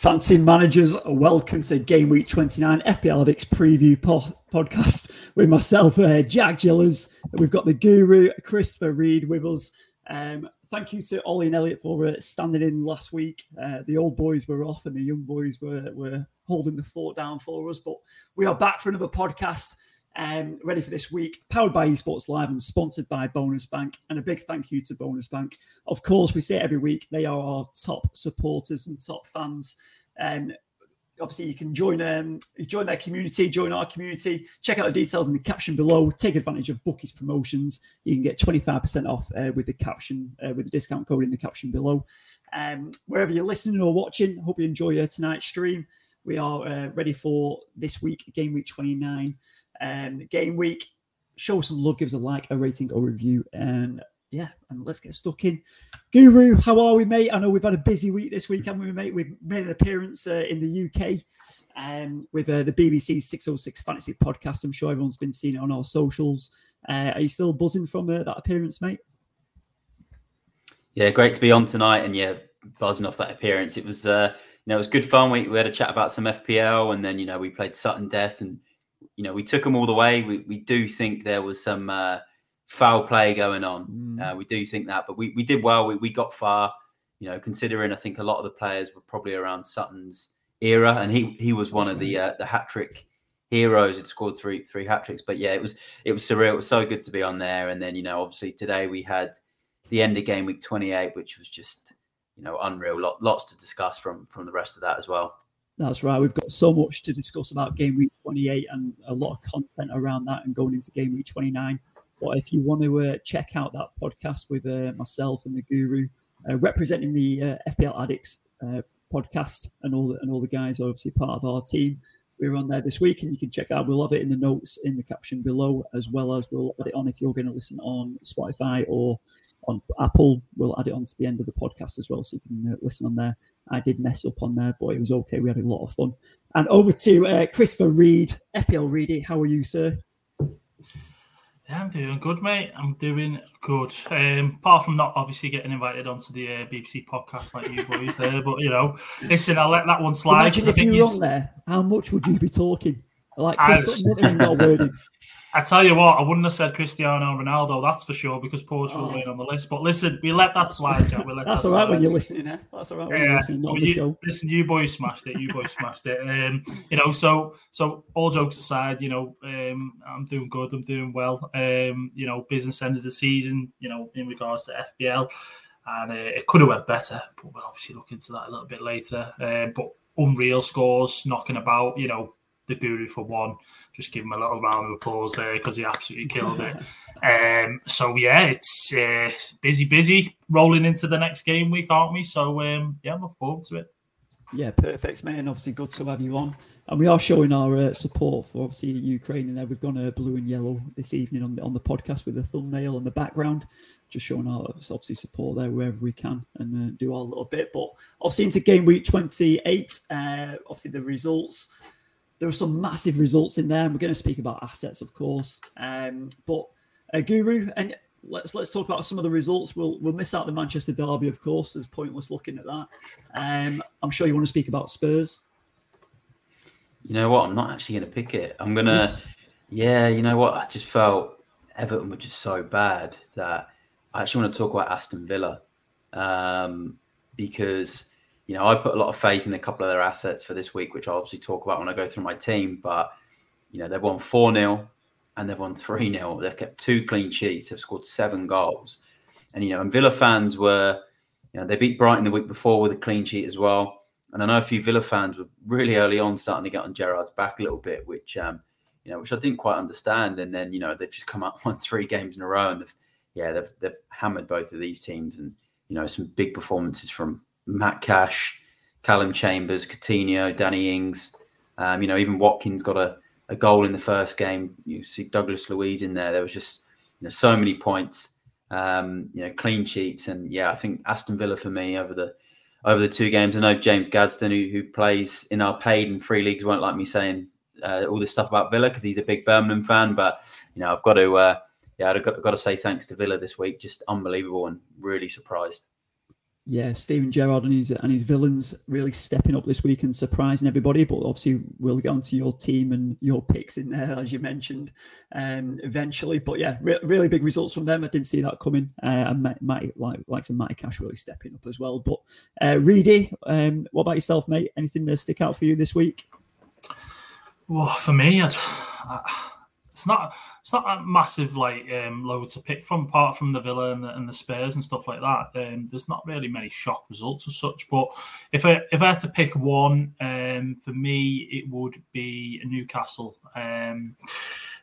Fancy managers, welcome to Game Week 29 FPL Addicts preview po- podcast with myself, uh, Jack Gillers. We've got the guru, Christopher Reed, with us. Um, thank you to Ollie and Elliot for uh, standing in last week. Uh, the old boys were off and the young boys were, were holding the fort down for us, but we are back for another podcast um, ready for this week, powered by Esports Live and sponsored by Bonus Bank. And a big thank you to Bonus Bank. Of course, we say every week, they are our top supporters and top fans. Um, obviously, you can join um, join their community, join our community. Check out the details in the caption below. Take advantage of Bookies promotions. You can get 25% off uh, with the caption, uh, with the discount code in the caption below. Um, wherever you're listening or watching, hope you enjoy uh, tonight's stream. We are uh, ready for this week, game week 29 um, game week. Show some love, give us a like, a rating, or review, and yeah, and let's get stuck in. Guru, how are we, mate? I know we've had a busy week this week, haven't we, mate? We've made an appearance uh, in the UK um, with uh, the BBC 606 Fantasy podcast. I'm sure everyone's been seeing it on our socials. Uh, are you still buzzing from uh, that appearance, mate? Yeah, great to be on tonight, and yeah, buzzing off that appearance. It was, uh, you know, it was good fun. We, we had a chat about some FPL, and then you know we played Sutton Death and you know, we took them all the way. We, we do think there was some uh, foul play going on. Mm. Uh, we do think that, but we, we did well. We, we got far, you know, considering I think a lot of the players were probably around Sutton's era, and he he was one of the uh, the hat trick heroes. Had scored three three hat tricks, but yeah, it was it was surreal. It was so good to be on there. And then you know, obviously today we had the end of game week twenty eight, which was just you know unreal. Lot, lots to discuss from from the rest of that as well. That's right. We've got so much to discuss about game week 28 and a lot of content around that and going into game week 29. But if you want to uh, check out that podcast with uh, myself and the guru uh, representing the uh, FPL Addicts uh, podcast and all the, and all the guys are obviously part of our team, we're on there this week and you can check out. We'll have it in the notes in the caption below, as well as we'll add it on if you're going to listen on Spotify or on Apple. We'll add it on to the end of the podcast as well, so you can uh, listen on there. I did mess up on there, but it was okay. We had a lot of fun. And over to uh, Christopher Reed, FPL Reedy. How are you, sir? Yeah, I'm doing good, mate. I'm doing good. Um, apart from not obviously getting invited onto the uh, BBC podcast like you boys there, but you know, listen, I'll let that one slide. Imagine if you were on there, how much would you be talking? Like, Chris, not wording. I tell you what, I wouldn't have said Cristiano Ronaldo, that's for sure, because Portugal oh. win on the list. But listen, we let that slide, Jack. We let that's that all right slide. when you're listening, eh? That's all right when yeah. you're listening, not well, you, show. Listen, you boys smashed it. You boys smashed it. Um, you know, so so all jokes aside, you know, um, I'm doing good. I'm doing well. Um, you know, business end of the season. You know, in regards to FPL. and uh, it could have went better, but we'll obviously look into that a little bit later. Uh, but unreal scores knocking about. You know, the guru for one. Just give him a little round of applause there because he absolutely killed it. um, so yeah, it's uh, busy, busy rolling into the next game week, aren't we? So um, yeah, look forward to it. Yeah, perfect, mate. And obviously, good to have you on. And we are showing our uh, support for obviously Ukraine and there. We've gone uh, blue and yellow this evening on the on the podcast with the thumbnail and the background, just showing our obviously support there wherever we can and uh, do our little bit. But obviously into game week twenty eight, uh, obviously the results there are some massive results in there. And we're going to speak about assets, of course. Um, but uh, Guru, and let's let's talk about some of the results. We'll we'll miss out the Manchester derby, of course. There's pointless looking at that. Um, I'm sure you want to speak about Spurs. You know what? I'm not actually going to pick it. I'm gonna. Yeah, you know what? I just felt Everton were just so bad that I actually want to talk about Aston Villa um, because you know, I put a lot of faith in a couple of their assets for this week, which I'll obviously talk about when I go through my team. But, you know, they've won 4 0 and they've won 3 0. They've kept two clean sheets, they've scored seven goals. And, you know, and Villa fans were, you know, they beat Brighton the week before with a clean sheet as well. And I know a few Villa fans were really early on starting to get on Gerrard's back a little bit, which, um, you know, which I didn't quite understand. And then, you know, they've just come up won three games in a row and they've, yeah, they've, they've hammered both of these teams and, you know, some big performances from Matt Cash, Callum Chambers, Coutinho, Danny Ings. Um, you know, even Watkins got a, a goal in the first game. You see Douglas Luiz in there. There was just you know so many points. Um, you know, clean sheets, and yeah, I think Aston Villa for me over the over the two games. I know James Gadsden, who, who plays in our paid and free leagues, won't like me saying uh, all this stuff about Villa because he's a big Birmingham fan. But you know, I've got to uh, yeah, I've got, I've got to say thanks to Villa this week. Just unbelievable and really surprised. Yeah, Steven Gerrard and his and his villains really stepping up this week and surprising everybody. But obviously, we'll get onto your team and your picks in there, as you mentioned, um, eventually. But yeah, re- really big results from them. I didn't see that coming. Uh, and Matty, like like some Matty Cash really stepping up as well. But uh, Reedy, um, what about yourself, mate? Anything to stick out for you this week? Well, for me, I, I it's not it's not a massive like um, load to pick from apart from the Villa and the, and the Spurs and stuff like that. Um, there's not really many shock results as such. But if I if I had to pick one, um, for me it would be Newcastle. Um,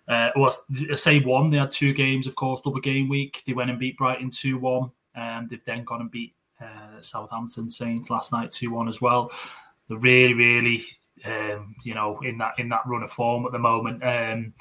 uh, I say one. They had two games, of course, double game week. They went and beat Brighton two one. and they've then gone and beat uh, Southampton Saints last night two one as well. They're really, really, um, you know, in that in that run of form at the moment. Um,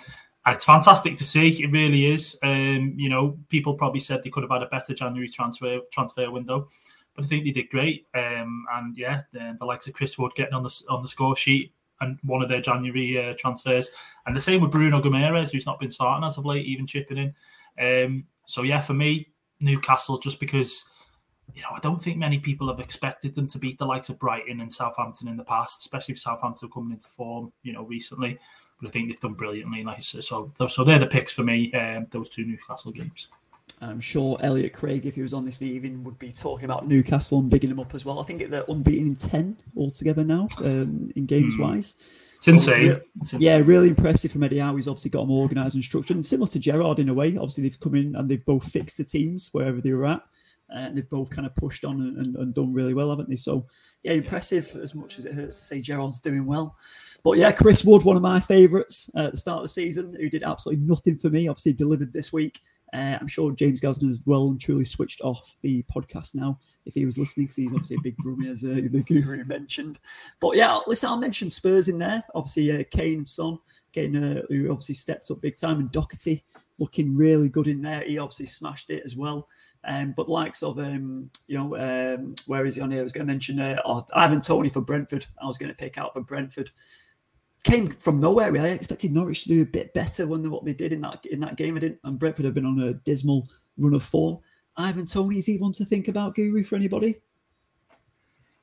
and it's fantastic to see. It really is. Um, you know, people probably said they could have had a better January transfer transfer window, but I think they did great. Um, and yeah, the, the, likes of Chris Wood getting on the on the score sheet and one of their January uh, transfers, and the same with Bruno Gomes, who's not been starting as of late, even chipping in. Um, so yeah, for me, Newcastle, just because you know, I don't think many people have expected them to beat the likes of Brighton and Southampton in the past, especially if Southampton coming into form, you know, recently but I think they've done brilliantly. Like so, so they're the picks for me. Um, those two Newcastle games. I'm sure Elliot Craig, if he was on this evening, would be talking about Newcastle and bigging them up as well. I think they're unbeaten in ten altogether now, um, in games mm. wise. It's insane. So, it's insane. Yeah, really impressive from Eddie Howe. He's obviously got them organised and structured, and similar to Gerrard in a way. Obviously, they've come in and they've both fixed the teams wherever they were at, and they've both kind of pushed on and, and, and done really well, haven't they? So, yeah, impressive. As much as it hurts to say Gerrard's doing well. But yeah, Chris Wood, one of my favourites at the start of the season, who did absolutely nothing for me. Obviously, delivered this week. Uh, I'm sure James Gazner has well and truly switched off the podcast now if he was listening, because he's obviously a big Brummy, as uh, the guru mentioned. But yeah, listen, I'll mention Spurs in there. Obviously, uh, Kane, Son, Kane, uh, who obviously stepped up big time, and Doherty looking really good in there. He obviously smashed it as well. Um, but likes of um, you know, um, where is he on here? I was going to mention uh, oh, Ivan Toney for Brentford. I was going to pick out for Brentford came from nowhere. Really, I expected Norwich to do a bit better than what they did in that in that game. I didn't, and Brentford have been on a dismal run of form. Ivan Toney, is he one to think about Guru for anybody?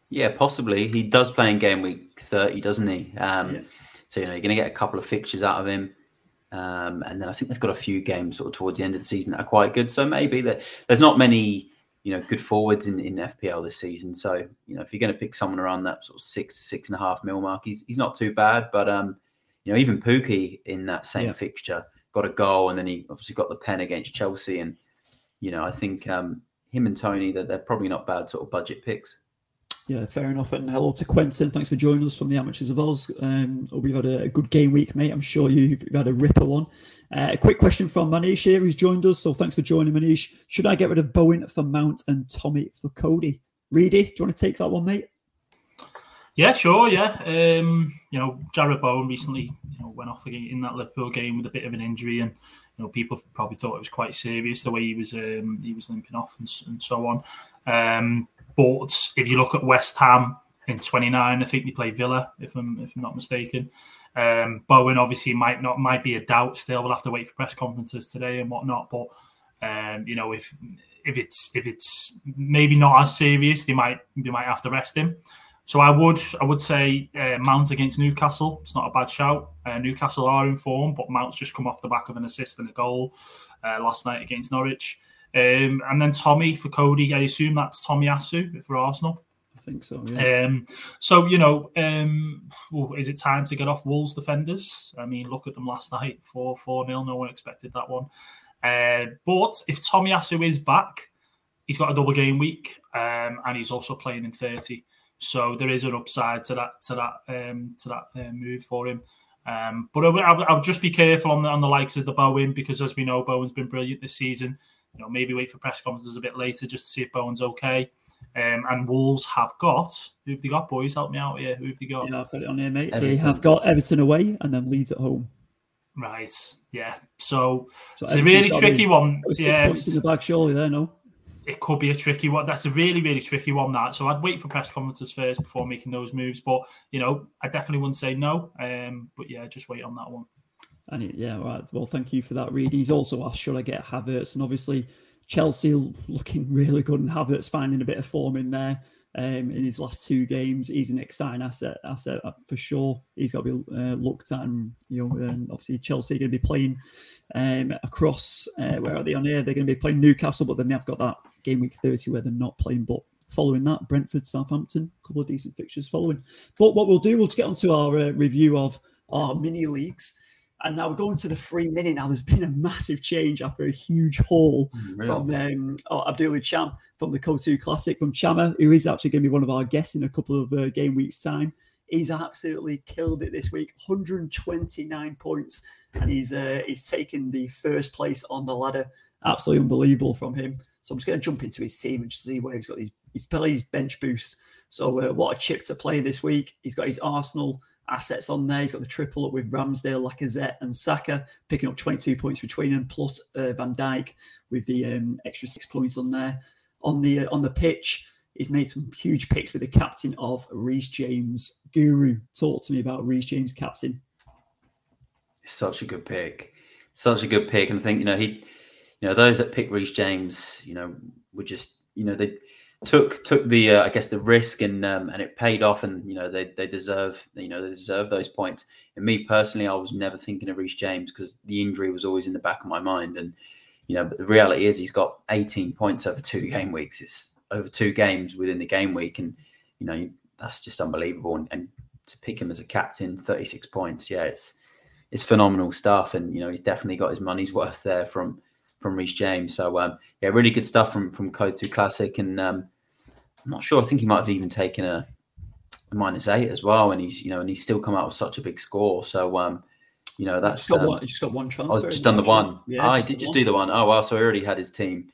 Yeah, possibly. He does play in game week thirty, doesn't he? Um, yeah. So you know you're going to get a couple of fixtures out of him. Um, and then I think they've got a few games sort of towards the end of the season that are quite good. So maybe that there's not many you know, good forwards in, in FPL this season. So, you know, if you're going to pick someone around that sort of six to six and a half mil mark, he's, he's not too bad. But, um, you know, even Pukki in that same yeah. fixture got a goal and then he obviously got the pen against Chelsea. And, you know, I think um, him and Toney, that they're, they're probably not bad sort of budget picks. Yeah, fair enough. And hello to Quentin. Thanks for joining us from the Amateurs of Oz. Um, we've had a, good game week, mate. I'm sure you've, had a ripper one. Uh, a quick question from Manish here, who's joined us. So thanks for joining, Manish. Should I get rid of Bowen for Mount and Tommy for Cody? Reedy, do you want to take that one, mate? Yeah, sure. Yeah, um, you know, Jarrod Bowen recently, you know, went off again in that Liverpool game with a bit of an injury, and you know, people probably thought it was quite serious the way he was um, he was limping off and, and so on. Um, but if you look at West Ham in 29, I think they play Villa, if I'm if I'm not mistaken. Um, Bowen obviously might not might be a doubt still. We'll have to wait for press conferences today and whatnot. But um, you know, if if it's if it's maybe not as serious, they might they might have to rest him. So I would I would say uh, Mount against Newcastle. It's not a bad shout. Uh, Newcastle are in form, but Mount's just come off the back of an assist and a goal uh, last night against Norwich. Um, and then Tommy for Cody. I assume that's Tomiyasu for Arsenal. I think so. Yeah. Um, so you know, um, well, is it time to get off Wolves defenders? I mean, look at them last night, four four nil. No one expected that one. Uh, but if Tomiyasu is back, he's got a double game week, um, and he's also playing in thirty. So there is an upside to that to that um, to that uh, move for him. Um, but I would just be careful on the on the likes of the Bowen because, as we know, Bowen's been brilliant this season you know, maybe wait for press conferences a bit later just to see if Bowen's okay. Um, and Wolves have got who've they got, boys? Help me out here. Who've they got? Yeah, I've got it on here, mate. Everton. They have got Everton away and then Leeds at home. Right. Yeah. So, so it's a really tricky one. Six yeah, points in the bag, surely there, no? It could be a tricky one. That's a really, really tricky one. That so I'd wait for press conferences first before making those moves. But you know, I definitely wouldn't say no. Um, but yeah, just wait on that one. And yeah, right. Well, thank you for that, Reed. He's also asked, should I get Havertz? And obviously, Chelsea looking really good and Havertz finding a bit of form in there um, in his last two games. He's an exciting asset, asset for sure. He's got to be uh, looked at, and you know, um, obviously Chelsea are going to be playing um, across. Uh, where are they on here? They're going to be playing Newcastle, but then they've got that game week thirty where they're not playing. But following that, Brentford, Southampton, a couple of decent fixtures following. But what we'll do, we'll get onto our uh, review of our mini leagues. And now we're going to the free minute. Now there's been a massive change after a huge haul mm, from um, oh, Abdullah Cham from the Co2 Classic from Chama, who is actually going to be one of our guests in a couple of uh, game weeks' time. He's absolutely killed it this week, 129 points, and he's uh, he's taken the first place on the ladder. Absolutely unbelievable from him. So I'm just going to jump into his team and just see where he's got his he's his bench boost. So uh, what a chip to play this week. He's got his Arsenal assets on there. He's got the triple up with Ramsdale, Lacazette, and Saka, picking up 22 points between them, plus uh, Van Dijk with the um, extra six points on there on the uh, on the pitch. He's made some huge picks with the captain of Reece James. Guru, talk to me about Reece James captain. Such a good pick, such a good pick, and I think you know he, you know, those that pick Reece James, you know, were just you know they took took the uh, I guess the risk and um, and it paid off, and you know they they deserve you know they deserve those points. And me personally, I was never thinking of Reece James because the injury was always in the back of my mind, and you know, but the reality is he's got 18 points over two game weeks. It's over two games within the game week, and you know that's just unbelievable. And, and to pick him as a captain, 36 points, yeah, it's it's phenomenal stuff. And you know he's definitely got his money's worth there from from Reece James. So um, yeah, really good stuff from from Co2 Classic, and um, I'm not sure. I think he might have even taken a, a minus eight as well, and he's you know and he's still come out with such a big score. So um, you know, that's just got, um, one, just got one transfer. I was just done the one. Yeah, oh, I did just one. do the one. Oh well, so he already had his team.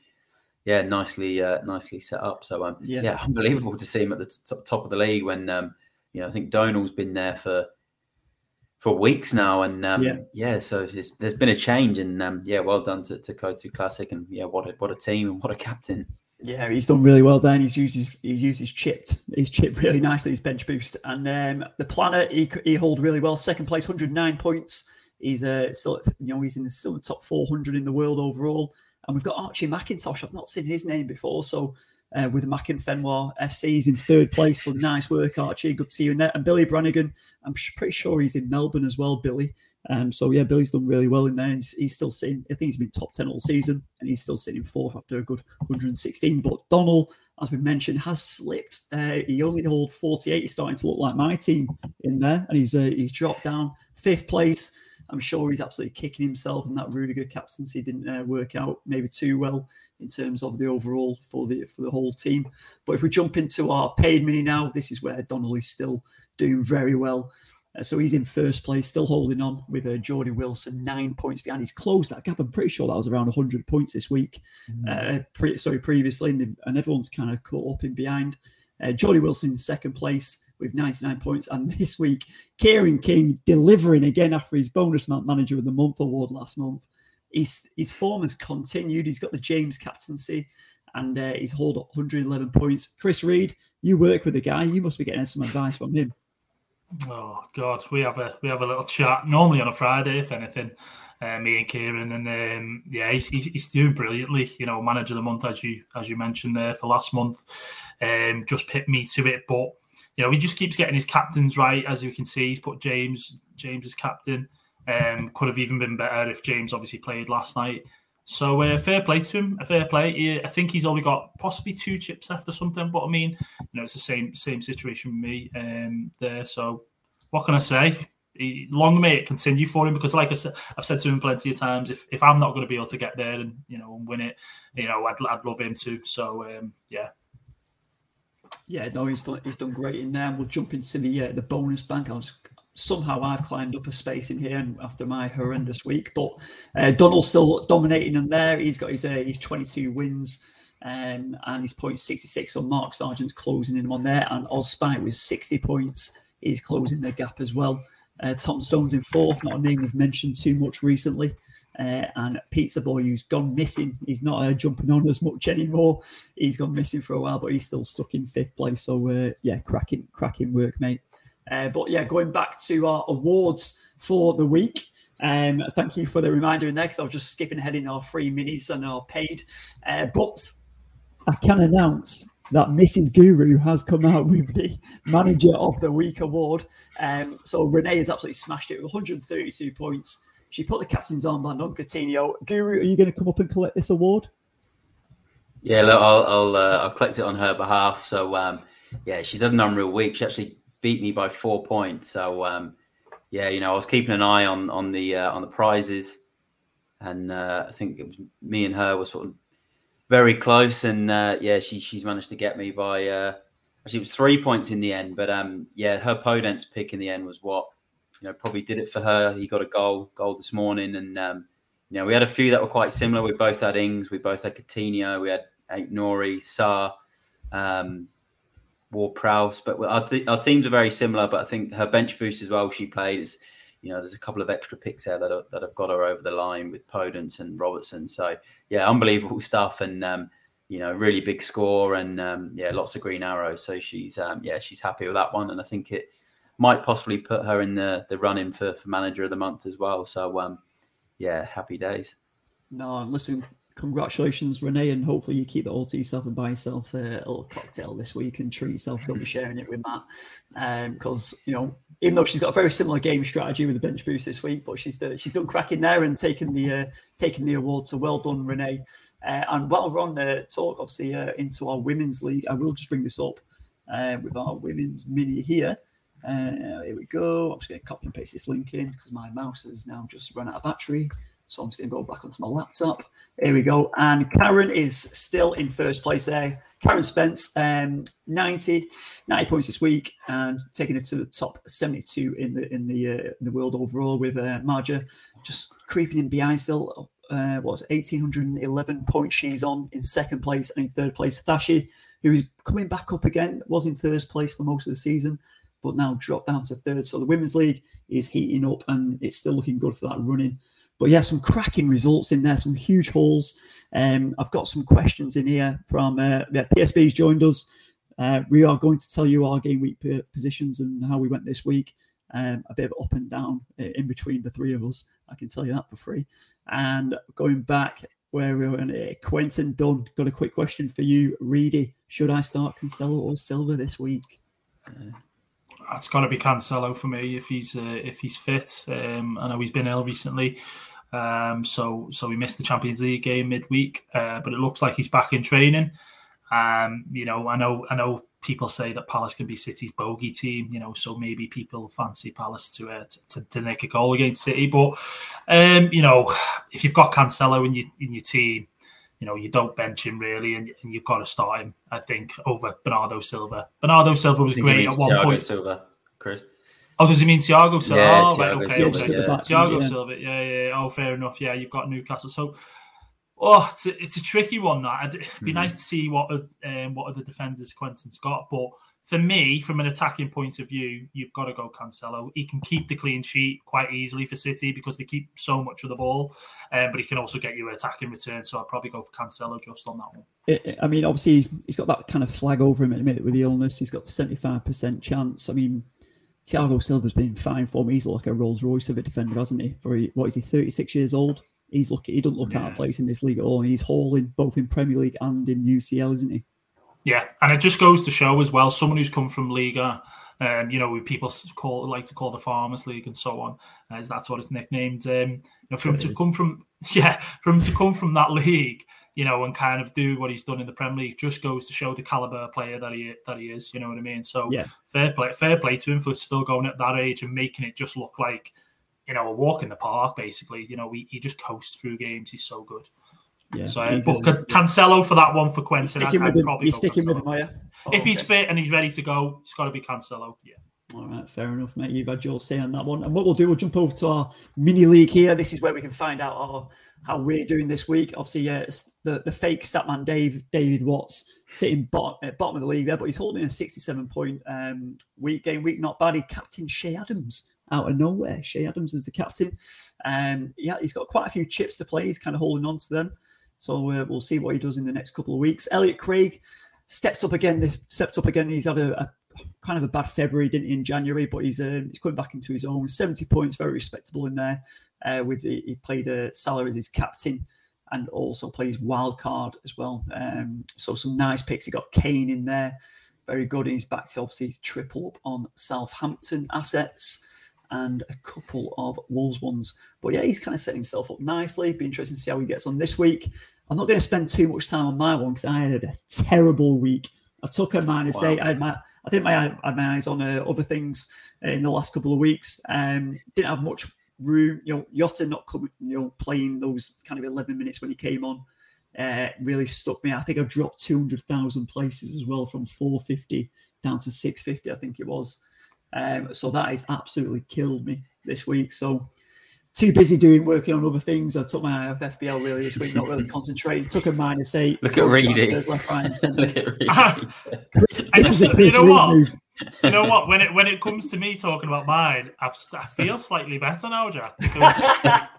Yeah, nicely, uh, nicely set up. So um, yeah. yeah, unbelievable to see him at the t- top of the league when um, you know, I think Donald's been there for for weeks now, and um, yeah. yeah, so there's been a change, and um, yeah, well done to, to Co2 Classic, and yeah, what a what a team and what a captain. Yeah, he's done really well Then he's used his he's used his chipped he's chipped really nicely his bench boost. And um, the planner he he hold really well. Second place, 109 points. He's uh, still you know he's in the, still the top 400 in the world overall. And we've got Archie McIntosh. I've not seen his name before, so uh, with Mackin FC. He's in third place. So nice work, Archie. Good to see you in there. And Billy Brannigan, I'm pretty sure he's in Melbourne as well, Billy. Um, so yeah, Billy's done really well in there. He's, he's, still sitting. I think he's been top ten all season, and he's still sitting fourth after a good 116. But Donald, as we mentioned, has slipped. Uh, he only holds 48. He's starting to look like my team in there, and he's uh, he's dropped down fifth place. I'm sure he's absolutely kicking himself, and that really good captaincy didn't uh, work out maybe too well in terms of the overall for the for the whole team. But if we jump into our paid mini now, this is where Donnelly's still doing very well. Uh, so he's in first place, still holding on with uh, Jordy Wilson, nine points behind. He's closed that gap. I'm pretty sure that was around 100 points this week. Mm. Uh, pre- sorry, previously, and, and, everyone's kind of caught up in behind. Uh, Jordy Wilson in second place with 99 points. And this week, Kieran King delivering again after his bonus manager of the month award last month. His, his form has continued. He's got the James captaincy and uh, he's hold 111 points. Chris Reed, you work with the guy. You must be getting some advice from him. Oh God, we have a we have a little chat normally on a Friday, if anything. Uh, me and Kieran, and um, yeah, he's, he's, doing brilliantly. You know, manager of the month as you as you mentioned there for last month. Um, just picked me to it, but you know he just keeps getting his captains right. As you can see, he's put James James as captain. Um, could have even been better if James obviously played last night. So uh, fair play to him. A fair play. He, I think he's only got possibly two chips left or something. But I mean, you know, it's the same same situation with me um, there. So what can I say? He, long may it continue for him because, like I said, I've said to him plenty of times, if, if I'm not going to be able to get there and you know and win it, you know, I'd, I'd love him to. So um, yeah. Yeah, no, he's done he's done great in there. And we'll jump into the uh, the bonus bank. I was somehow I've climbed up a space in here after my horrendous week. But uh, Donald's still dominating in there. He's got his uh, his 22 wins um, and his point 66 on Mark Sargent's closing in on there. And Ozspite with 60 points is closing the gap as well. Uh, Tom Stone's in fourth, not a name we've mentioned too much recently. Uh, and Pizza Boy, who's gone missing, he's not uh, jumping on as much anymore. He's gone missing for a while, but he's still stuck in fifth place. So uh, yeah, cracking, cracking work, mate. Uh, but yeah, going back to our awards for the week, Um, thank you for the reminder in there because I was just skipping ahead in our free minis and our paid. Uh, but I can announce that Mrs. Guru has come out with the Manager of the Week award. Um, so Renee has absolutely smashed it with 132 points. She put the captain's armband on Coutinho. Guru, are you going to come up and collect this award? Yeah, look, I'll I'll, uh, I'll collect it on her behalf. So um, yeah, she's had an unreal week. She actually beat me by four points. So um, yeah, you know, I was keeping an eye on on the uh, on the prizes, and uh, I think it was me and her were sort of very close. And uh, yeah, she she's managed to get me by uh, actually it was three points in the end. But um, yeah, her Podence pick in the end was what you know probably did it for her. He got a goal goal this morning, and um, you know we had a few that were quite similar. We both had Ings, we both had Coutinho, we had Aït-Nouri, Sarr. Um, Ward Prowse, but our, t- our teams are very similar. But I think her bench boost as well, she played is, you know, there's a couple of extra picks there that, are, that have got her over the line with Podence and Robertson. So yeah, unbelievable stuff, and um, you know, really big score, and um, yeah, lots of green arrows. So she's um, yeah, she's happy with that one, and I think it might possibly put her in the the running for, for manager of the month as well. So um, yeah, happy days. No, listen, congratulations, Renee, and hopefully you keep it all to yourself and buy yourself a, little cocktail this week and treat yourself. Don't be sharing it with Matt, because um, you know, even though she's got a very similar game strategy with the bench boost this week, but she's the, she's done cracking there and taking the uh, taking the award. So well done, Renee. Uh, and while we're on the talk, obviously uh, into our women's league, I will just bring this up uh, with our women's mini here. Uh, here we go. I'm just going to copy and paste this link in because my mouse has now just run out of battery. So I'm just going to go back onto my laptop. Here we go. And Karen is still in first place there. Karen Spence, um, 90, 90 points this week, and taking it to the top 72 in the in the uh, in the world overall with uh, Marja just creeping in behind still. Uh, what was it, 1811 points she's on in second place and in third place. Thashi, who is coming back up again, was in third place for most of the season, but now dropped down to third. So the Women's League is heating up and it's still looking good for that running. But yeah, some cracking results in there, some huge hauls. Um, I've got some questions in here from uh, yeah, PSB's joined us. Uh, we are going to tell you our game week positions and how we went this week. Um, a bit of up and down uh, in between the three of us. I can tell you that for free. And going back where we were in uh, Quentin Dunn, got a quick question for you, Reedy. Should I start Cancelo or Silva this week? Uh, it's got to be Cancelo for me if he's uh, if he's fit. Um, I know he's been ill recently, um, so so we missed the Champions League game midweek, uh, but it looks like he's back in training. Um, you know, I know I know people say that Palace can be City's bogey team, you know, so maybe people fancy Palace to uh, to, to nick a goal against City. But um, you know, if you've got Cancelo in your in your team, you know, you don't bench him really, and, and you've got to start him. I think over Bernardo Silva. Bernardo Silva was great at one Thiago point. Silva, Chris. Oh, does he mean Thiago Silva? Yeah, oh, Thiago right, okay, Silva, okay. yeah. Thiago Yeah. Silva. Yeah, yeah. Oh, fair enough. Yeah, you've got Newcastle. So, oh, it's a, it's a tricky one. That it'd be Mhm. nice to see what um, what other defenders Quentin's got, but for me, from an attacking point of view, you've got to go Cancelo. He can keep the clean sheet quite easily for City because they keep so much of the ball, um, but he can also get you attacking return. So I'd probably go for Cancelo just on that one. I- I mean, obviously, he's, he's got that kind of flag over him at the minute with the illness. He's got seventy five percent chance. I mean, Thiago Silva's been in fine form. He's like a Rolls Royce of a defender, hasn't he? For what is he, 36 years old? He's looking. He doesn't look out of place in this league at all. And he's hauling both in Premier League and in UCL, isn't he? Yeah, and it just goes to show as well, someone who's come from Liga, um, you know, people call like to call the Farmers League and so on, as that's what it's nicknamed. Um, you know, for him It to is. come from yeah, for him to come from that league, you know, and kind of do what he's done in the Premier League, just goes to show the caliber player that he that he is. You know what I mean? So Yeah. fair play, fair play to him for still going at that age and making it just look like. You know, a walk in the park, basically. You know, he, he just coasts through games. He's so good. Yeah. So, but Can- Cancelo for that one for Quentin. I'd, sticking I'd him. probably You're sticking with him, you? Oh, If he's oh, fit and he's ready to go, it's got to be Cancelo. Yeah. All right, fair enough, mate. You've had your say on that one. And what we'll do, we'll jump over to our mini league here. This is where we can find out our, how we're doing this week. Obviously, it's the, the fake statman Dave David Watts sitting bottom, uh, bottom of the league there, but he's holding a 67 point um, week game week. Not bad. He captained Che Adams out of nowhere. Che Adams is the captain. Um, yeah, he's got quite a few chips to play. He's kind of holding on to them. So uh, we'll see what he does in the next couple of weeks. Elliot Craig steps up again. This stepped up again. He's had a, a kind of a bad February, didn't he, in January, but he's uh, he's coming back into his own. 70 points, very respectable in there. Uh, with the, he played uh, Salah as his captain and also plays wild card as well. Um, so some nice picks. He got Kane in there, very good. And he's back to obviously triple up on Southampton assets and a couple of Wolves ones. But yeah, he's kind of setting himself up nicely. Be interesting to see how he gets on this week. I'm not going to spend too much time on my one because I had a terrible week. I took a minus wow. eight. I had my, I think my, I had my eyes on uh, other things in the last couple of weeks. Um, didn't have much room. You know, Jota not coming, you know, playing those kind of 11 minutes when he came on uh, really stuck me. I think I dropped 200,000 places as well from 450 down to 650, I think it was. Um, so that has absolutely killed me this week. So too busy doing working on other things. I took my eye off FPL really this week, not really concentrating. Took a minus eight. Look at reading. Left, right, and centre. Ah, this, this is a you know what? Move. you know what? When it when it comes to me talking about mine, I've, I feel slightly better now, Jack.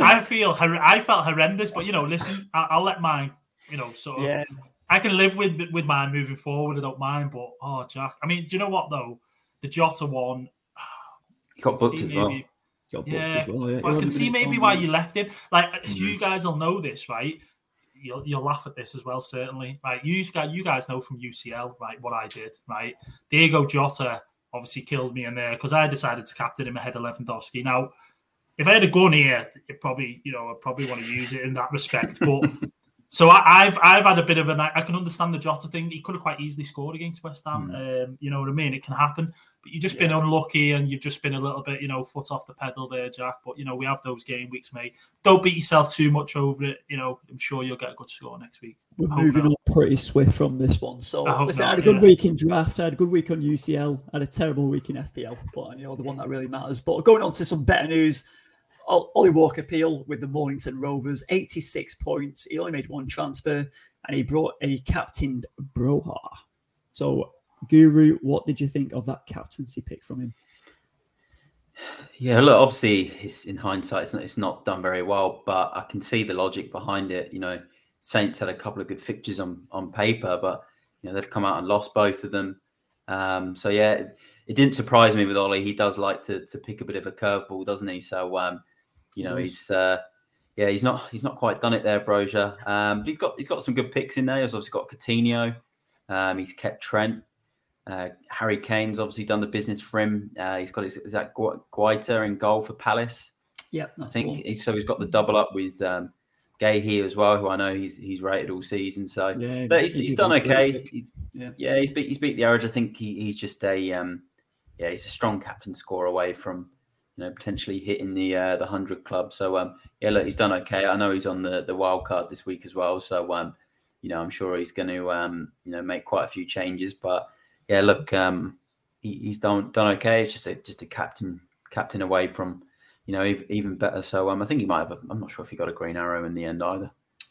I feel I felt horrendous, but you know, listen, I, will let mine. You know, sort of. Yeah. I can live with with mine moving forward. I don't mind, but oh, Jack. I mean, do you know what though? The Jota one. He got booked as well. Yeah, well, yeah. I can see maybe why you left him. Like mm-hmm. you guys will know this, right? You'll, you'll laugh at this as well, certainly. Right, you guys, you guys know from UCL, right? What I did, right? Diego Jota obviously killed me in there because I decided to captain him ahead of Lewandowski. Now, if I had a gun here, it probably, you know, I probably want to use it in that respect. But so I, have I've had a bit of a I can understand the Jota thing. He could have quite easily scored against West Ham. Mm. Um, you know what I mean? It can happen, but you've just yeah. been unlucky and you've just been a little bit, you know, foot off the pedal there, Jack. But you know, we have those game weeks, mate. Don't beat yourself too much over it. You know, I'm sure you'll get a good score next week. We're moving on pretty swift from this one. So I, listen, I had a good yeah. week in draft. I had a good week on UCL. I had a terrible week in FPL, but you know the one that really matters. But going on to some better news. Ollie Walker Peel with the Mornington Rovers, 86 points. He only made one transfer and he brought a captained Broja. So, Guru, what did you think of that captaincy pick from him? Yeah, look, obviously, it's in hindsight, it's not, it's not done very well, but I can see the logic behind it. You know, Saints had a couple of good fixtures on, on paper, but you know they've come out and lost both of them. Um, so yeah, it, it, didn't surprise me with Ollie. He does like to to pick a bit of a curveball, doesn't he? So um, you know, he's uh, yeah, he's not he's not quite done it there, Broja. Um, he's got he's got some good picks in there. He's obviously got Coutinho. Um, he's kept Trent. Uh, Harry Kane's obviously done the business for him. Uh, he's got his is that Guaita in goal for Palace. Yeah, I think he's, so. He's got the double up with um, here as well, who I know he's he's rated all season. So, yeah, but he's, he's done okay. He's, yeah, yeah, he's beat he's beat the average. I think he, he's just a um, yeah, he's a strong captain score away from you know, potentially hitting the uh, the hundred club. So um, yeah, look, he's done okay. I know he's on the the wild card this week as well. So um, you know, I'm sure he's going to um, you know, make quite a few changes. But yeah, look, um, he, he's done done okay. It's just a just a captain captain away from you know even, even better. So um, I think he might have. i am not sure if he got a green arrow in the end either.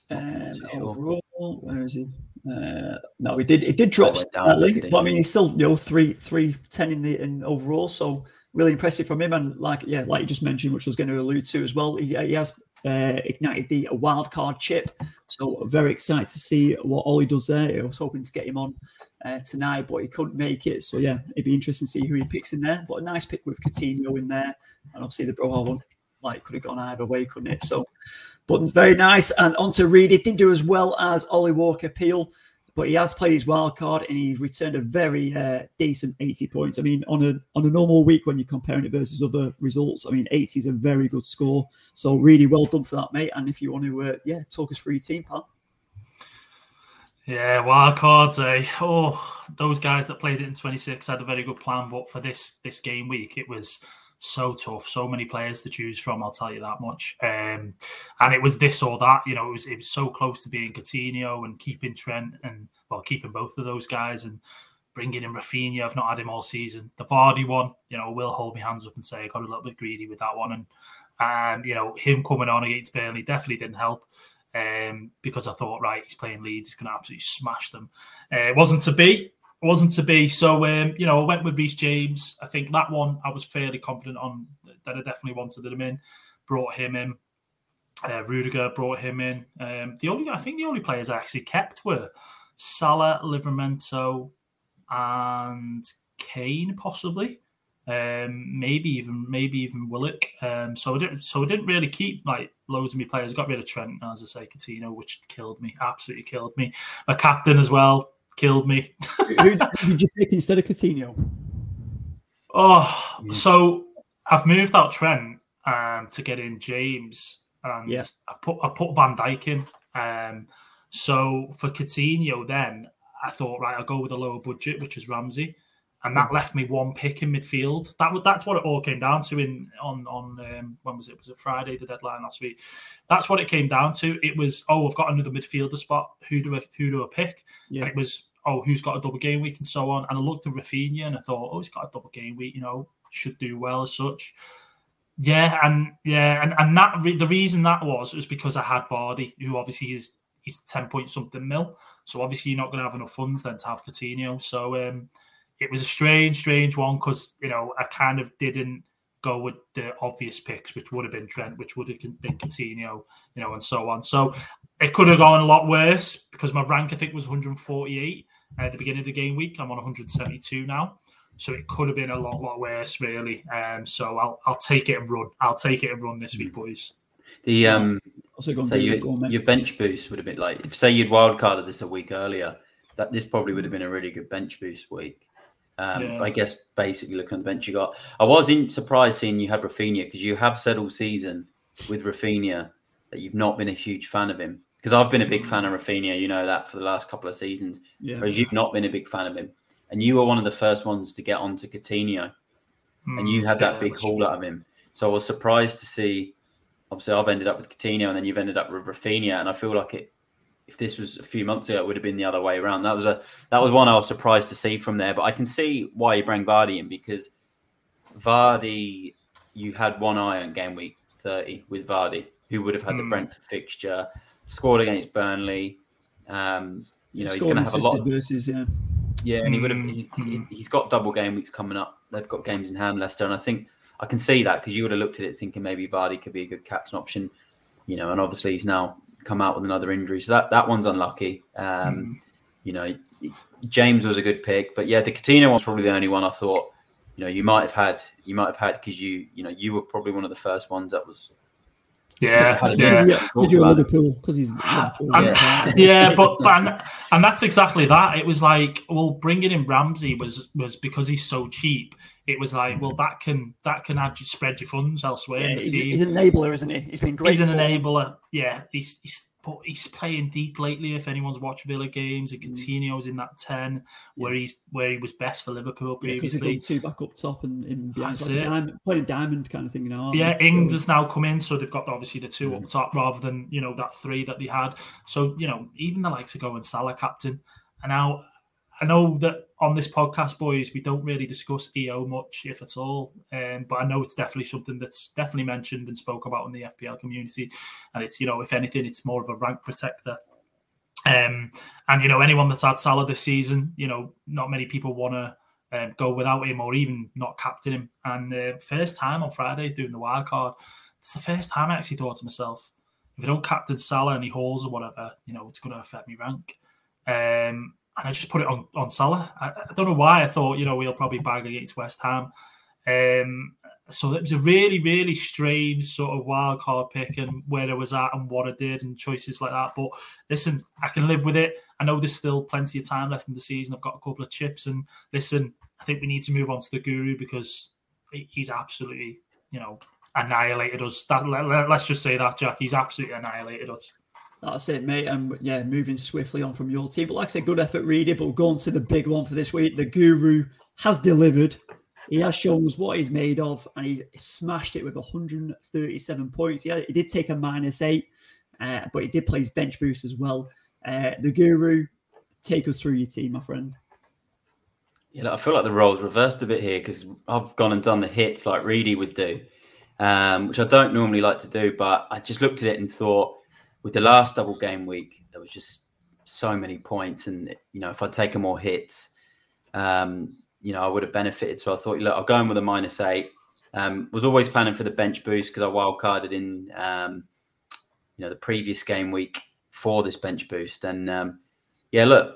Um, sure. overall, where is he? Uh, no, he did. It did drop slightly, but I mean, he's still you know three three ten in the in overall. So really impressive from him. And like yeah, like you just mentioned, which I was going to allude to as well, he, he has uh, ignited the wild card chip. So very excited to see what Ollie does there. I was hoping to get him on uh, tonight, but he couldn't make it. So yeah, it'd be interesting to see who he picks in there. But a nice pick with Coutinho in there, and obviously the Broja one like could have gone either way, couldn't it? So, but very nice. And on to Reed, it didn't do as well as Ollie Walker Peel but he has played his wild card and he returned a very uh, decent 80 points. I mean, on a on a normal week when you're comparing it versus other results, I mean, 80 is a very good score. So really well done for that, mate. And if you want to, uh, yeah, talk us through your team, pal. Yeah, wild cards, eh? Oh, those guys that played it in 26 had a very good plan, but for this this game week, it was so tough. So many players to choose from. I'll tell you that much. Um, and it was this or that. You know, it was it was so close to being Coutinho and keeping Trent and well, keeping both of those guys and bringing in Raphinha. I've not had him all season. The Vardy one, you know, will hold my hands up and say I got a little bit greedy with that one. And um, you know, him coming on against Burnley definitely didn't help. Um, because I thought, right, he's playing Leeds, he's going to absolutely smash them. Uh, it wasn't to be wasn't to be. So um, you know, I went with Reece James. I think that one I was fairly confident on that I definitely wanted him in. Brought him in. Uh, Rudiger brought him in. Um, the only I think the only players I actually kept were Salah, Livramento, and Kane possibly. um, maybe even maybe even Willock. Um, so I didn't so I didn't really keep like loads of me players. I got rid of Trent, as I say, Coutinho, which killed me, absolutely killed me. My captain as well killed me. who, did you pick instead of Coutinho? Oh, so I've moved out Trent um, to get in James, and yeah. I put I put Van Dijk in. Um, so for Coutinho, then I thought, right, I'll go with a lower budget, which is Ramsey and that left me one pick in midfield. That that's what it all came down to in on on um, when was it? Was it Friday? The deadline last week. That's what it came down to. It was oh, I've got another midfielder spot. Who do I who do I pick? Yeah. And it was oh, who's got a double game week and so on. And I looked at Raphinha and I thought, oh, he's got a double game week. You know, should do well as such. Yeah, and yeah, and and that the reason that was was because I had Vardy, who obviously is he's ten point something mil. So obviously you're not going to have enough funds then to have Coutinho. So um, it was a strange, strange one because you know I kind of didn't go with the obvious picks, which would have been Trent, which would have been Coutinho, you know, and so on. So it could have gone a lot worse because my rank I think was 148 at the beginning of the game week. I'm on 172 now. So it could have been a lot, lot worse, really. Um, so I'll I'll take it and run. I'll take it and run this week, boys. The um, so you, your bench boost would have been like if say you'd wildcarded this a week earlier, that this probably would have been a really good bench boost week. Um, yeah. I guess basically looking at the bench you got. I was in surprised seeing you had Raphinha because you have said all season with Raphinha that you've not been a huge fan of him. Because I've been a big fan of Raphinha, you know that for the last couple of seasons. Yeah. Whereas you've not been a big fan of him, and you were one of the first ones to get onto Coutinho, mm, and you had that big haul out of him. So I was surprised to see. Obviously, I've ended up with Coutinho, and then you've ended up with Raphinha, and I feel like it if this was a few months ago, it would have been the other way around. That was a that was one I was surprised to see from there. But I can see why you bring Vardy in because Vardy, you had one eye on game week thirty with Vardy, who would have had mm. the hmm. Brentford fixture, scored against Burnley. Um, you know, he's going to have a lot of versus, yeah. Yeah, and he would have. He, has got double game weeks coming up. They've got games in hand, Leicester, and I think I can see that because you would have looked at it thinking maybe Vardy could be a good captain option. You know, and obviously he's now come out with another injury. So that, that one's unlucky. Um, mm. You know, James was a good pick, but yeah, the Coutinho one's probably the only one I thought. You know, you might have had, you might have had because you, you know, you were probably one of the first ones that was. Yeah, yeah. Oh, because you're Liverpool, because he's ah, Liverpool. yeah. yeah, but, but and, and that's exactly that. It was like, well, bringing in Ramsey was was because he's so cheap it was like, well, that can that can add you spread your funds elsewhere. Yeah, he's, he's, an enabler, isn't he? He's been great. He's an enabler. Yeah, he's he's but he's playing deep lately. If anyone's watched Villa games, and mm. Coutinho's in that ten where he's where he was best for Liverpool previously. Yeah, two back up top and in behind, like diamond, playing diamond kind of thing. You know, yeah, Ings has now come in, so they've got obviously the two mm. up top rather than you know that three that they had. So you know, even the likes of going Salah captain, and now I know that on this podcast, boys, we don't really discuss EO much, if at all. Um, but I know it's definitely something that's definitely mentioned and spoke about in the FPL community. And it's, you know, if anything, it's more of a rank protector. Um, and, you know, anyone that's had Salah this season, you know, not many people want to um, go without him or even not captain him. And uh, first time on Friday doing the wild card, it's the first time I actually thought to myself, if I don't captain Salah and he hauls or whatever, you know, it's going to affect me rank. Um, and I just put it on on Salah. I, I, don't know why. I thought you know we'll probably bag against West Ham. Um, so it was a really really strange sort of wild card pick and where I was at and what I did and choices like that. But listen, I can live with it. I know there's still plenty of time left in the season. I've got a couple of chips and listen. I think we need to move on to the Guru because he's absolutely you know annihilated us. That let, us just say that Jack. He's absolutely annihilated us. That's it, mate. And yeah, moving swiftly on from your team. But like I said, good effort, Reedy. But going to the big one for this week. The Guru has delivered. He has shown us what he's made of, and he's smashed it with 137 points. Yeah, he did take a minus eight, uh, but he did play his bench boost as well. Uh, the Guru, take us through your team, my friend. Yeah, I feel like the roles reversed a bit here because I've gone and done the hits like Reedy would do, um, which I don't normally like to do. But I just looked at it and thought with the last double game week, there was just so many points, and you know, if I'd taken more hits, um, you know, I would have benefited. So I thought, look, I'll go in with a minus eight. Um, was always planning for the bench boost because I wildcarded in, um, you know, the previous game week for this bench boost, and um, yeah, look,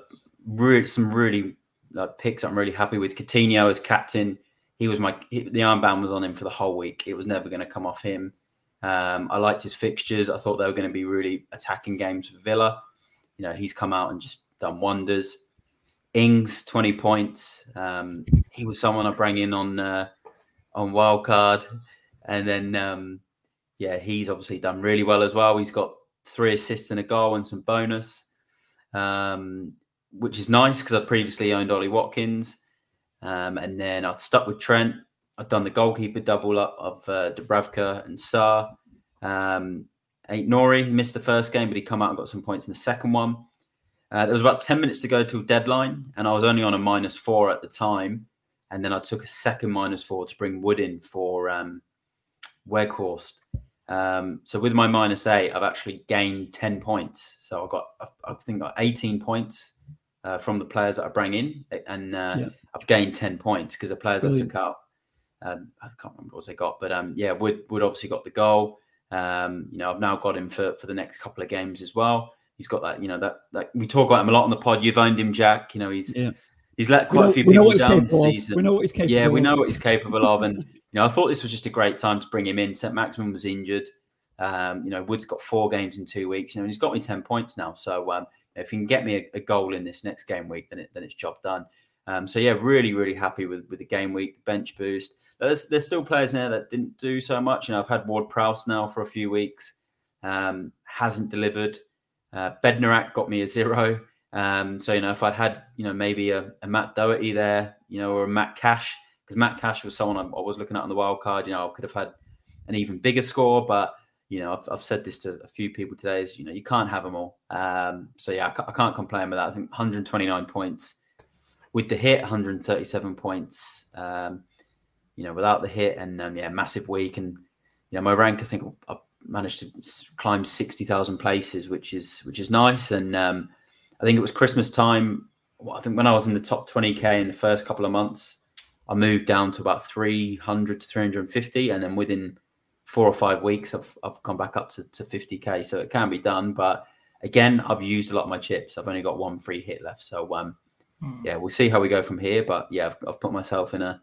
some really like picks I'm really happy with. Coutinho as captain, he was my he, the armband was on him for the whole week. It was never going to come off him. Um, I liked his fixtures. I thought they were going to be really attacking games for Villa. You know, he's come out and just done wonders. Ings, 20 points. Um, he was someone I bring in on uh, on wildcard. And then, um, yeah, he's obviously done really well as well. He's got three assists and a goal and some bonus, um, which is nice because I previously owned Ollie Watkins. Um, and then I'd stuck with Trent. I've done the goalkeeper double up of uh, Dubravka and Sarr. Um, Nori missed the first game, but he come out and got some points in the second one. Uh, there was about 10 minutes to go till deadline, and I was only on a minus four at the time. And then I took a second minus four to bring Wood in for um, Weghorst. Um, so with my minus eight, I've actually gained 10 points. So I've got, I think, got 18 points uh, from the players that I bring in, and uh, yeah. I've gained 10 points because the players Brilliant. I took out um, I can't remember what they got, but um, yeah, Wood Wood obviously got the goal. Um, you know, I've now got him for for the next couple of games as well. He's got that, you know, that that we talk about him a lot on the pod. You've owned him, Jack. You know, he's yeah. he's let quite know, a few people down this season. We know what he's capable. Yeah, we know what he's capable of, and you know, I thought this was just a great time to bring him in. St. Maximin was injured. Um, you know, Wood's got four games in two weeks. You know, he's got me ten points now. So um, if he can get me a, a, goal in this next game week, then it, then it's job done. Um, so yeah, really, really happy with with the game week, the bench boost there's there's still players there that didn't do so much. Know, I've had Ward Prowse now for a few weeks, um, hasn't delivered. Uh, Bednarek got me a zero. Um, so you know, if I'd had you know maybe a, a Matt Doherty there, you know, or a Matt Cash, because Matt Cash was someone I, I, was looking at on the wild card. You know, I could have had an even bigger score, but you know, I've, I've said this to a few people today: is you know, you can't have them all. Um, so yeah, I, I can't complain with that. I think 129 points with the hit, 137 points. Um, you know, without the hit and um, yeah, massive week. And you know, my rank, I think I've managed to climb sixty thousand places, which is which is nice. And um, I think it was Christmas time. Well, I think when I was in the top twenty k in the first couple of months, I moved down to about three hundred to three hundred and fifty, and then within four or five weeks, I've I've gone back up to to fifty k. So it can be done, but again, I've used a lot of my chips. I've only got one free hit left, so um, hmm. yeah, we'll see how we go from here. But yeah, I've, I've put myself in a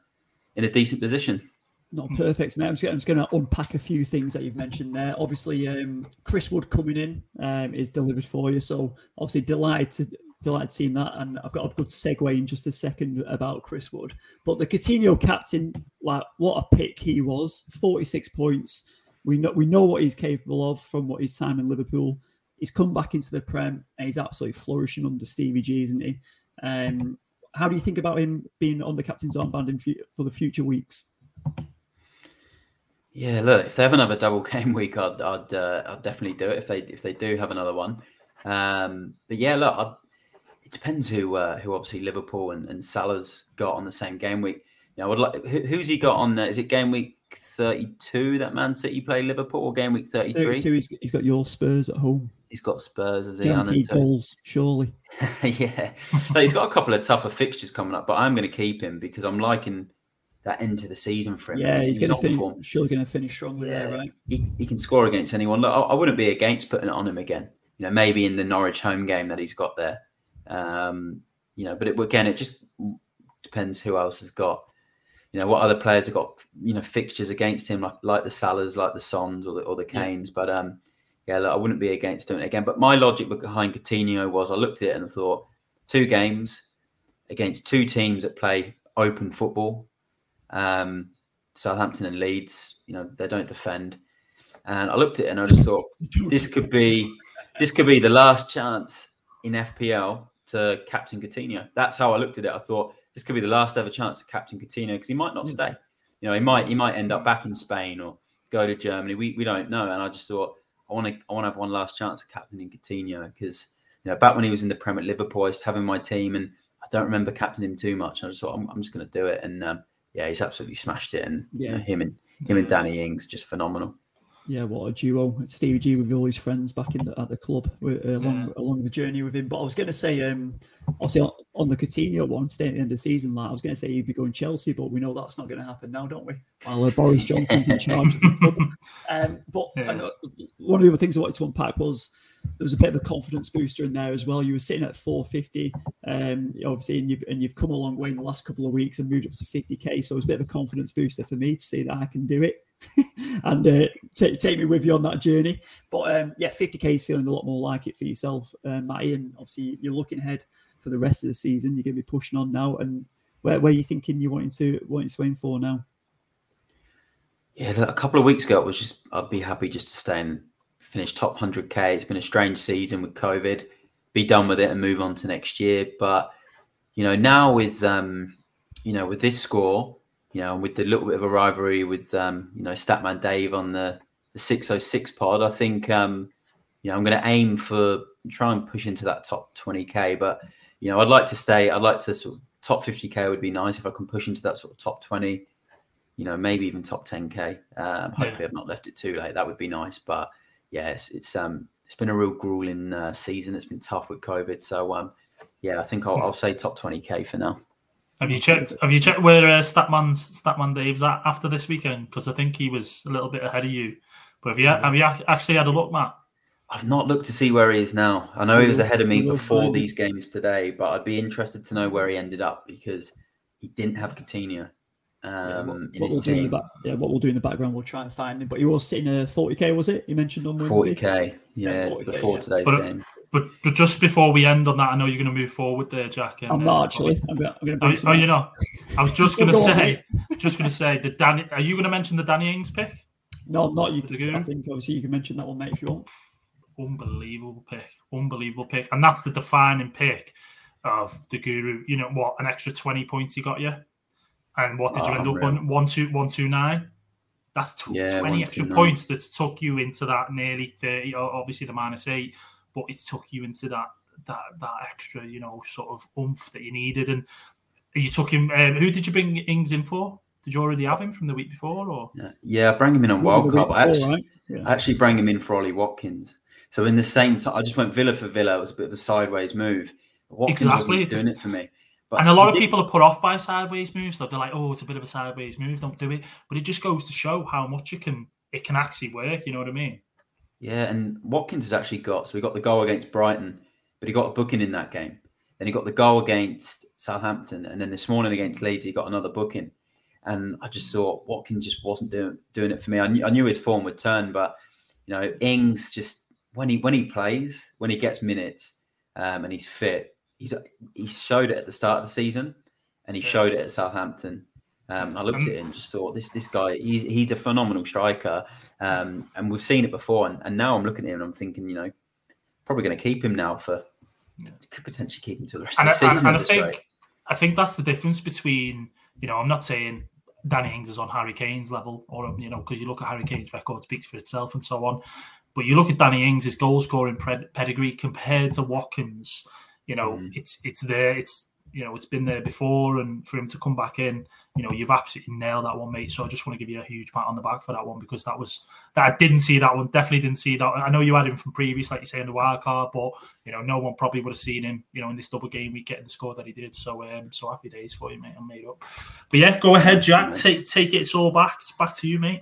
in a decent position. Not perfect, mate. I'm just, just, going to unpack a few things that you've mentioned there. Obviously, um, Chris Wood coming in um, is delivered for you, so obviously delighted to delighted seeing that. And I've got a good segue in just a second about Chris Wood. But the Coutinho captain, like what a pick he was! Forty six points. We know we know what he's capable of from what his time in Liverpool. He's come back into the Prem and he's absolutely flourishing under Stevie G, isn't he? Um, how do you think about him being on the captain's armband in, for the future weeks? Yeah, look, if they have another double game week, I'd I'd, uh, I'd definitely do it. If they if they do have another one, um, but yeah, look, I'd, it depends who uh, who obviously Liverpool and, and Salah's got on the same game week. You know, I would like who, who's he got on? there? Is it game week thirty two that Man City play Liverpool or game week thirty three? He's, he's got your Spurs at home. He's got Spurs as he guaranteed goals, surely. yeah, so he's got a couple of tougher fixtures coming up, but I'm going to keep him because I'm liking that end to the season for him. Yeah, he's, he's going to finish. Surely going to finish strongly yeah, there, right? He, he can score against anyone. Look, I, I, wouldn't be against putting it on him again. You know, maybe in the Norwich home game that he's got there. Um, you know, but it, again, it just depends who else has got. You know, what other players have got? You know, fixtures against him, like like the Salahs, like the Sons, or the or the Kanes. Yeah. But um, yeah, look, I wouldn't be against doing it again. But my logic behind Coutinho was I looked at it and I thought two games against two teams that play open football. Um, Southampton and Leeds, you know, they don't defend. And I looked at it and I just thought this could be this could be the last chance in FPL to captain Coutinho. That's how I looked at it. I thought this could be the last ever chance to captain Coutinho because he might not stay. You know, he might he might end up back in Spain or go to Germany. We we don't know. And I just thought I want to I want to have one last chance of captaining Coutinho because you know back when he was in the Premier Liverpool, I used to have him my team, and I don't remember captaining him too much. I just thought I'm, I'm just going to do it, and um, yeah, he's absolutely smashed it, and yeah, you know, him and him and Danny Ings just phenomenal. Yeah, what a duo! Stevie G with all his friends back in the, at the club uh, along yeah. along the journey with him. But I was going to say, um, obviously on, on the Coutinho one, staying at the end of the season, like I was going to say he'd be going Chelsea, but we know that's not going to happen now, don't we? While uh, Boris Johnson's in charge of the club. Um, but yeah. one of the other things I wanted to unpack was there was a bit of a confidence booster in there as well. You were sitting at 450, um, obviously, and you've and you've come a long way in the last couple of weeks and moved up to 50k. So it was a bit of a confidence booster for me to see that I can do it and uh, t- take me with you on that journey. But um, yeah, 50k is feeling a lot more like it for yourself, uh, Matty, and obviously you're looking ahead for the rest of the season. You're going to be pushing on now, and where where are you thinking you're wanting to wanting to aim for now? Yeah, a couple of weeks ago, it was just I'd be happy just to stay and finish top 100k. It's been a strange season with COVID. Be done with it and move on to next year. But you know, now with um, you know, with this score, you know, and with the little bit of a rivalry with um, you know, Statman Dave on the the 606 pod, I think um, you know, I'm going to aim for try and push into that top 20k. But you know, I'd like to stay. I'd like to sort of top 50k would be nice if I can push into that sort of top 20 you know, maybe even top 10k. Um, hopefully, yeah. I've not left it too late. That would be nice. But yeah, it's, it's um it's been a real grueling uh, season. It's been tough with COVID. So um yeah, I think I'll, I'll say top 20k for now. Have you checked? Have you checked where uh, Statman's Statman Dave's at after this weekend? Because I think he was a little bit ahead of you. But have you have you actually had a look, Matt? I've not looked to see where he is now. I know he was ahead of me before these games today, but I'd be interested to know where he ended up because he didn't have Coutinho um, yeah, what, what we'll team. Back, yeah, what we'll do in the background, we'll try and find him. But he was sitting a 40k, was it? You mentioned on Wednesday. 40k, yeah, yeah 40K, before yeah. today's but, game. But, but just before we end on that, I know you're going to move forward there, Jack. And, I'm not uh, actually. I'm going, I'm going to. Oh, oh you're not. I was just going to say, just going to say the Danny. Are you going to mention the Danny Ings pick? No, not. You. Can, I think obviously you can mention that one, mate, if you want. Unbelievable pick, unbelievable pick, and that's the defining pick of the Guru. You know what? An extra twenty points he got you. And what did you oh, end up on? One two one two nine. That's t- yeah, twenty extra points that took you into that nearly thirty. Obviously the minus eight, but it took you into that that that extra, you know, sort of oomph that you needed. And you took him. Um, who did you bring Ings in for? Did you already have him from the week before? Or yeah, I bring him in on wildcard. I actually, right? yeah. I actually bring him in for Ollie Watkins. So in the same time, I just went Villa for Villa. It was a bit of a sideways move. Watkins exactly, wasn't doing it for me. But and a lot of did... people are put off by sideways moves. Though they're like, "Oh, it's a bit of a sideways move. Don't do it." But it just goes to show how much it can it can actually work. You know what I mean? Yeah, and Watkins has actually got so he got the goal against Brighton, but he got a booking in that game. Then he got the goal against Southampton, and then this morning against Leeds, he got another booking. And I just thought Watkins just wasn't doing doing it for me. I knew, I knew his form would turn, but you know, Ings just when he when he plays, when he gets minutes, um, and he's fit, he's he showed it at the start of the season, and he yeah. showed it at Southampton. Um, I looked um, at it and just thought this this guy he's he's a phenomenal striker, um, and we've seen it before. And, and now I'm looking at him and I'm thinking, you know, probably going to keep him now for could potentially keep him to the rest and of the I, season. And, and I think rate. I think that's the difference between you know I'm not saying Danny Ings is on Harry Kane's level, or you know because you look at Harry Kane's record speaks for itself and so on. But you look at Danny Ings' goal scoring pedigree compared to Watkins you know, mm. it's it's there. It's you know, it's been there before, and for him to come back in, you know, you've absolutely nailed that one, mate. So I just want to give you a huge pat on the back for that one because that was that I didn't see that one. Definitely didn't see that. I know you had him from previous, like you say, in the wild card, but you know, no one probably would have seen him, you know, in this double game week getting the score that he did. So um, so happy days for you, mate. I'm made up. But yeah, go ahead, Jack. Take take it. It's all back. It's back to you, mate.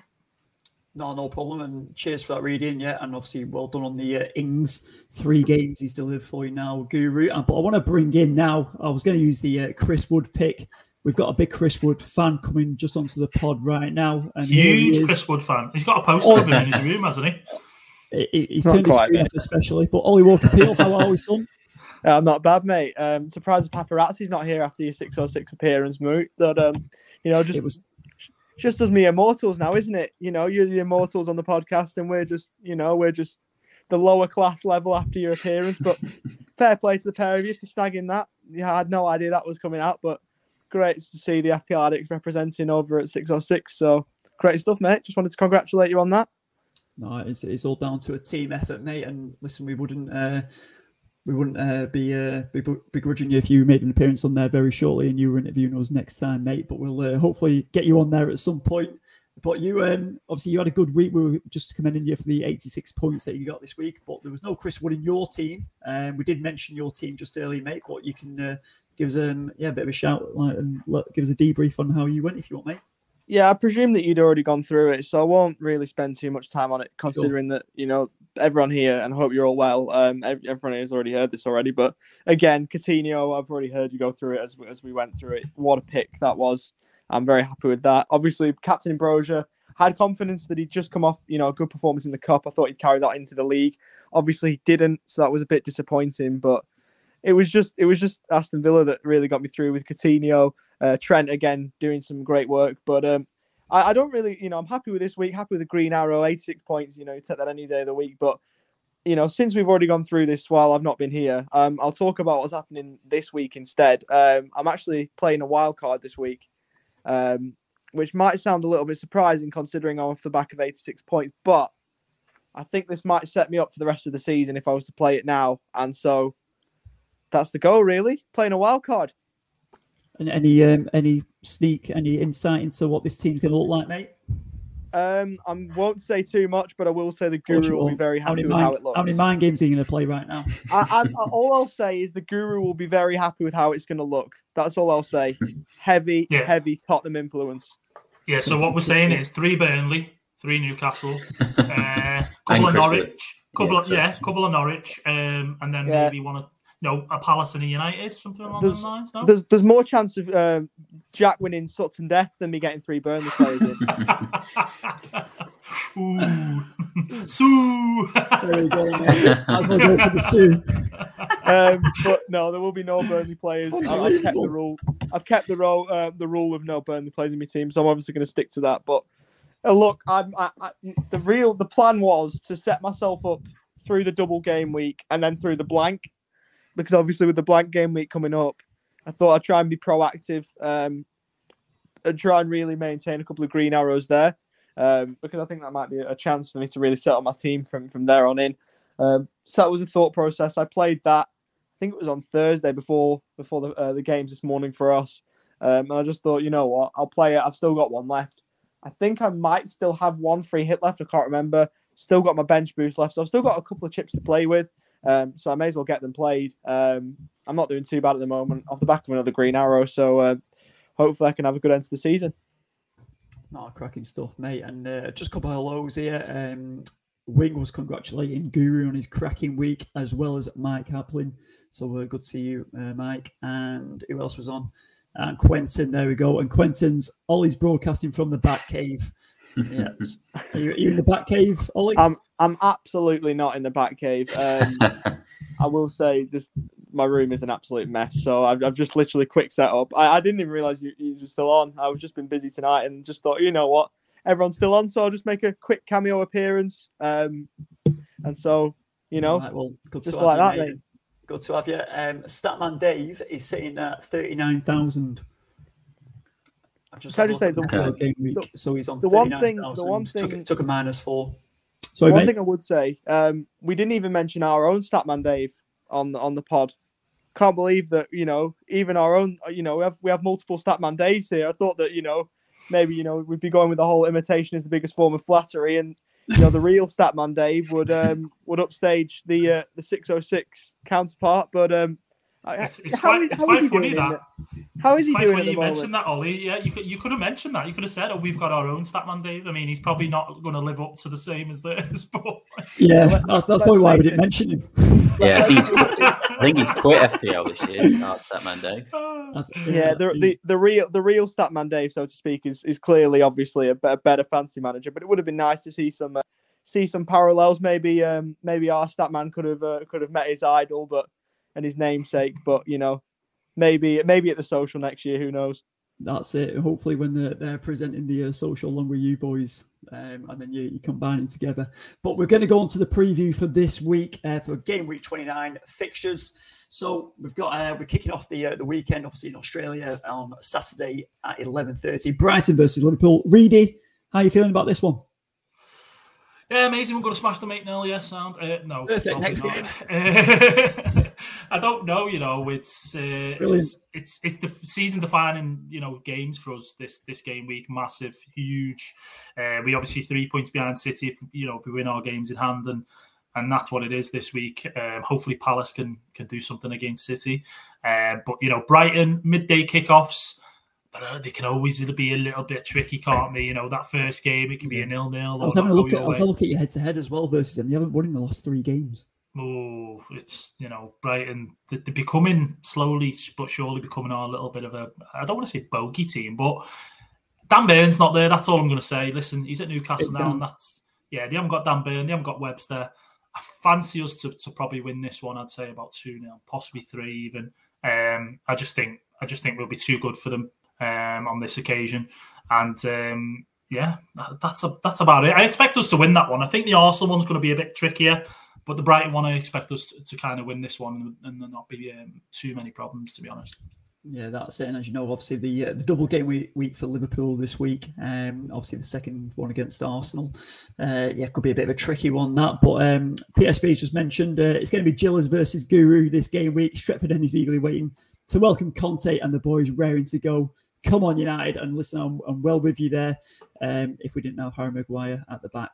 No, no problem. And cheers for that reading. Yeah, and obviously well done on the uh, Ings. Three games he's delivered for you now, Guru. Uh, but I want to bring in now. I was going to use the uh, Chris Wood pick. We've got a big Chris Wood fan coming just onto the pod right now. And Huge Chris Wood fan. He's got a poster oh. of him in his room, hasn't he? he he's turned his screen off especially. But Ollie Walker Peel, how are we, son? I'm not bad, mate. Um, surprised the paparazzi's not here after your 606 appearance, Moot. But um, you know, just it was just as me immortals now, isn't it? You know, you're the immortals on the podcast, and we're just, you know, we're just the lower class level after your appearance. But fair play to the pair of you for snagging that. Yeah, I had no idea that was coming out, but great to see the FPL addicts representing over at 606. So great stuff, mate. Just wanted to congratulate you on that. No, it's, it's all down to a team effort, mate. And listen, we wouldn't uh, we wouldn't uh, be, uh, be begrudging you if you made an appearance on there very shortly and you were interviewing us next time, mate. But we'll uh, hopefully get you on there at some point. But you, um, obviously, you had a good week. We were just commending you for the 86 points that you got this week. But there was no Chris Wood in your team. Um, we did mention your team just earlier, mate. But you can uh, give us um, yeah, a bit of a shout like, and give us a debrief on how you went if you want, mate. Yeah, I presume that you'd already gone through it, so I won't really spend too much time on it, considering sure. that you know everyone here, and I hope you're all well. Um, everyone has already heard this already, but again, Coutinho, I've already heard you go through it as as we went through it. What a pick that was! I'm very happy with that. Obviously, Captain Broja had confidence that he'd just come off, you know, a good performance in the cup. I thought he'd carry that into the league. Obviously, he didn't, so that was a bit disappointing. But it was just it was just Aston Villa that really got me through with Coutinho, uh, Trent again doing some great work. But um, I, I, don't really, you know, I'm happy with this week. Happy with the Green Arrow, 86 points. You know, you take that any day of the week. But you know, since we've already gone through this while I've not been here, um, I'll talk about what's happening this week instead. Um, I'm actually playing a wild card this week, um, which might sound a little bit surprising considering I'm off the back of 86 points, but I think this might set me up for the rest of the season if I was to play it now. And so that's the goal, really. Playing a wild card. And any um, any sneak, any insight into what this team's going to look like, mate? Um, I won't say too much, but I will say the Guru will be very happy with mind, how it looks. How many mind games are you going to play right now? I, I, all I'll say is the Guru will be very happy with how it's going to look. That's all I'll say. Heavy, yeah. heavy Tottenham influence. Yeah. So what we're saying is three Burnley, three Newcastle, uh, couple of Norwich, couple yeah, of yeah, couple of Norwich, um, and then yeah. maybe one of you know, a Palace and a United, something along there's, those lines. No? There's there's more chance of uh, Jack winning Sutton Death than me getting three Burnley players in. Ooh, Sue. there we go. Mate. I'll go for the Sue. Um, but no, there will be no Burnley players. I've kept the rule. I've kept the rule. Uh, the rule of no Burnley players in my team, so I'm obviously going to stick to that. But uh, look, I'm I, I, the real. The plan was to set myself up through the double game week and then through the blank because obviously with the blank game week coming up, I thought I'd try and be proactive um, and try and really maintain a couple of green arrows there um, because I think that might be a chance for me to really set up my team from from there on in. Um, so that was a thought process. I played that. I think it was on Thursday before before the uh, the games this morning for us, um, and I just thought, you know what, I'll play it. I've still got one left. I think I might still have one free hit left. I can't remember. Still got my bench boost left, so I've still got a couple of chips to play with. Um, so I may as well get them played. Um, I'm not doing too bad at the moment off the back of another green arrow. So uh, hopefully I can have a good end to the season. Not cracking stuff, mate. And uh, just a couple of hellos here. Um, Wing was congratulating Guru on his cracking week, as well as Mike Haplin. So uh, good to see you, uh, Mike. And who else was on? And Quentin, there we go. And Quentin's Ollie's broadcasting from the back cave. Yeah. are, you, are, you, in the back cave, Ollie? I'm I'm absolutely not in the back cave. Um, I will say this my room is an absolute mess. So I've, I've just literally quick set up. I, I didn't even realize you, you were still on. I've just been busy tonight and just thought, you know what, everyone's still on, so I'll just make a quick cameo appearance. Um, and so you know, right, well, good just to like have you, that. Mate. Good to have you. Um, Statman Dave is sitting at thirty nine thousand. I just Can I just say the, game week, the, so he's on the one thing. The one thing took, took a minus four. Sorry, one mate. thing I would say, um, we didn't even mention our own Statman Dave on the on the pod. Can't believe that you know even our own you know we have we have multiple Statman Daves here. I thought that you know maybe you know we'd be going with the whole imitation is the biggest form of flattery, and you know the real Statman Dave would um would upstage the uh, the six oh six counterpart, but um it's, it's quite, it's quite funny that. How is it's he doing? Funny you mentioned that, Ollie. Yeah, you could you could have mentioned that. You could have said, "Oh, we've got our own Statman Dave." I mean, he's probably not going to live up to the same as theirs, but yeah, that's, that's probably why we didn't mention him. yeah, I think he's quit, I think he's quit FPL this year. Not Statman Dave. yeah, the, the the real the real Statman Dave, so to speak, is is clearly obviously a, a better fancy manager. But it would have been nice to see some. Uh, see some parallels. Maybe um, maybe our Statman could have uh, could have met his idol, but and his namesake. But you know, maybe maybe at the social next year. Who knows? That's it. Hopefully, when they're, they're presenting the uh, social along with you boys, um, and then you, you combining together. But we're going to go on to the preview for this week uh, for game week 29 fixtures. So we've got uh, we're kicking off the uh, the weekend, obviously in Australia on Saturday at 11:30. Brighton versus Liverpool. Reedy, how are you feeling about this one? Yeah, amazing. We're going to smash the 8 0. Yes, sound. Uh, no. Perfect. Next game. I don't know. You know, it's, uh, it's it's it's the season defining you know games for us this this game week. Massive, huge. Uh, we obviously three points behind City. If you know if we win our games in hand and and that's what it is this week. Um, hopefully, Palace can can do something against City. Uh, but you know, Brighton midday kickoffs but uh, they can always be a little bit tricky, can't they? You know, that first game it can be a nil nil. I was having a look at I was having a look at your head to head as well versus them. You haven't won in the last three games. Oh, it's you know Brighton. They're becoming slowly but surely becoming a little bit of a. I don't want to say bogey team, but Dan Burns not there. That's all I'm going to say. Listen, he's at Newcastle now, and that's yeah. They haven't got Dan Burn. They haven't got Webster. I fancy us to, to probably win this one. I'd say about two 0 possibly three even. Um, I just think I just think we'll be too good for them um, on this occasion, and um, yeah, that's a, that's about it. I expect us to win that one. I think the Arsenal one's going to be a bit trickier. But the Brighton one, I expect us to, to kind of win this one and there not be um, too many problems, to be honest. Yeah, that's it. And as you know, obviously the uh, the double game week, week for Liverpool this week. Um, obviously the second one against Arsenal. Uh, yeah, could be a bit of a tricky one that. But um, PSB just mentioned uh, it's going to be Gillas versus Guru this game week. Stretford End is eagerly waiting to welcome Conte and the boys raring to go. Come on, United, and listen, I'm, I'm well with you there. Um, if we didn't have Harry Maguire at the back,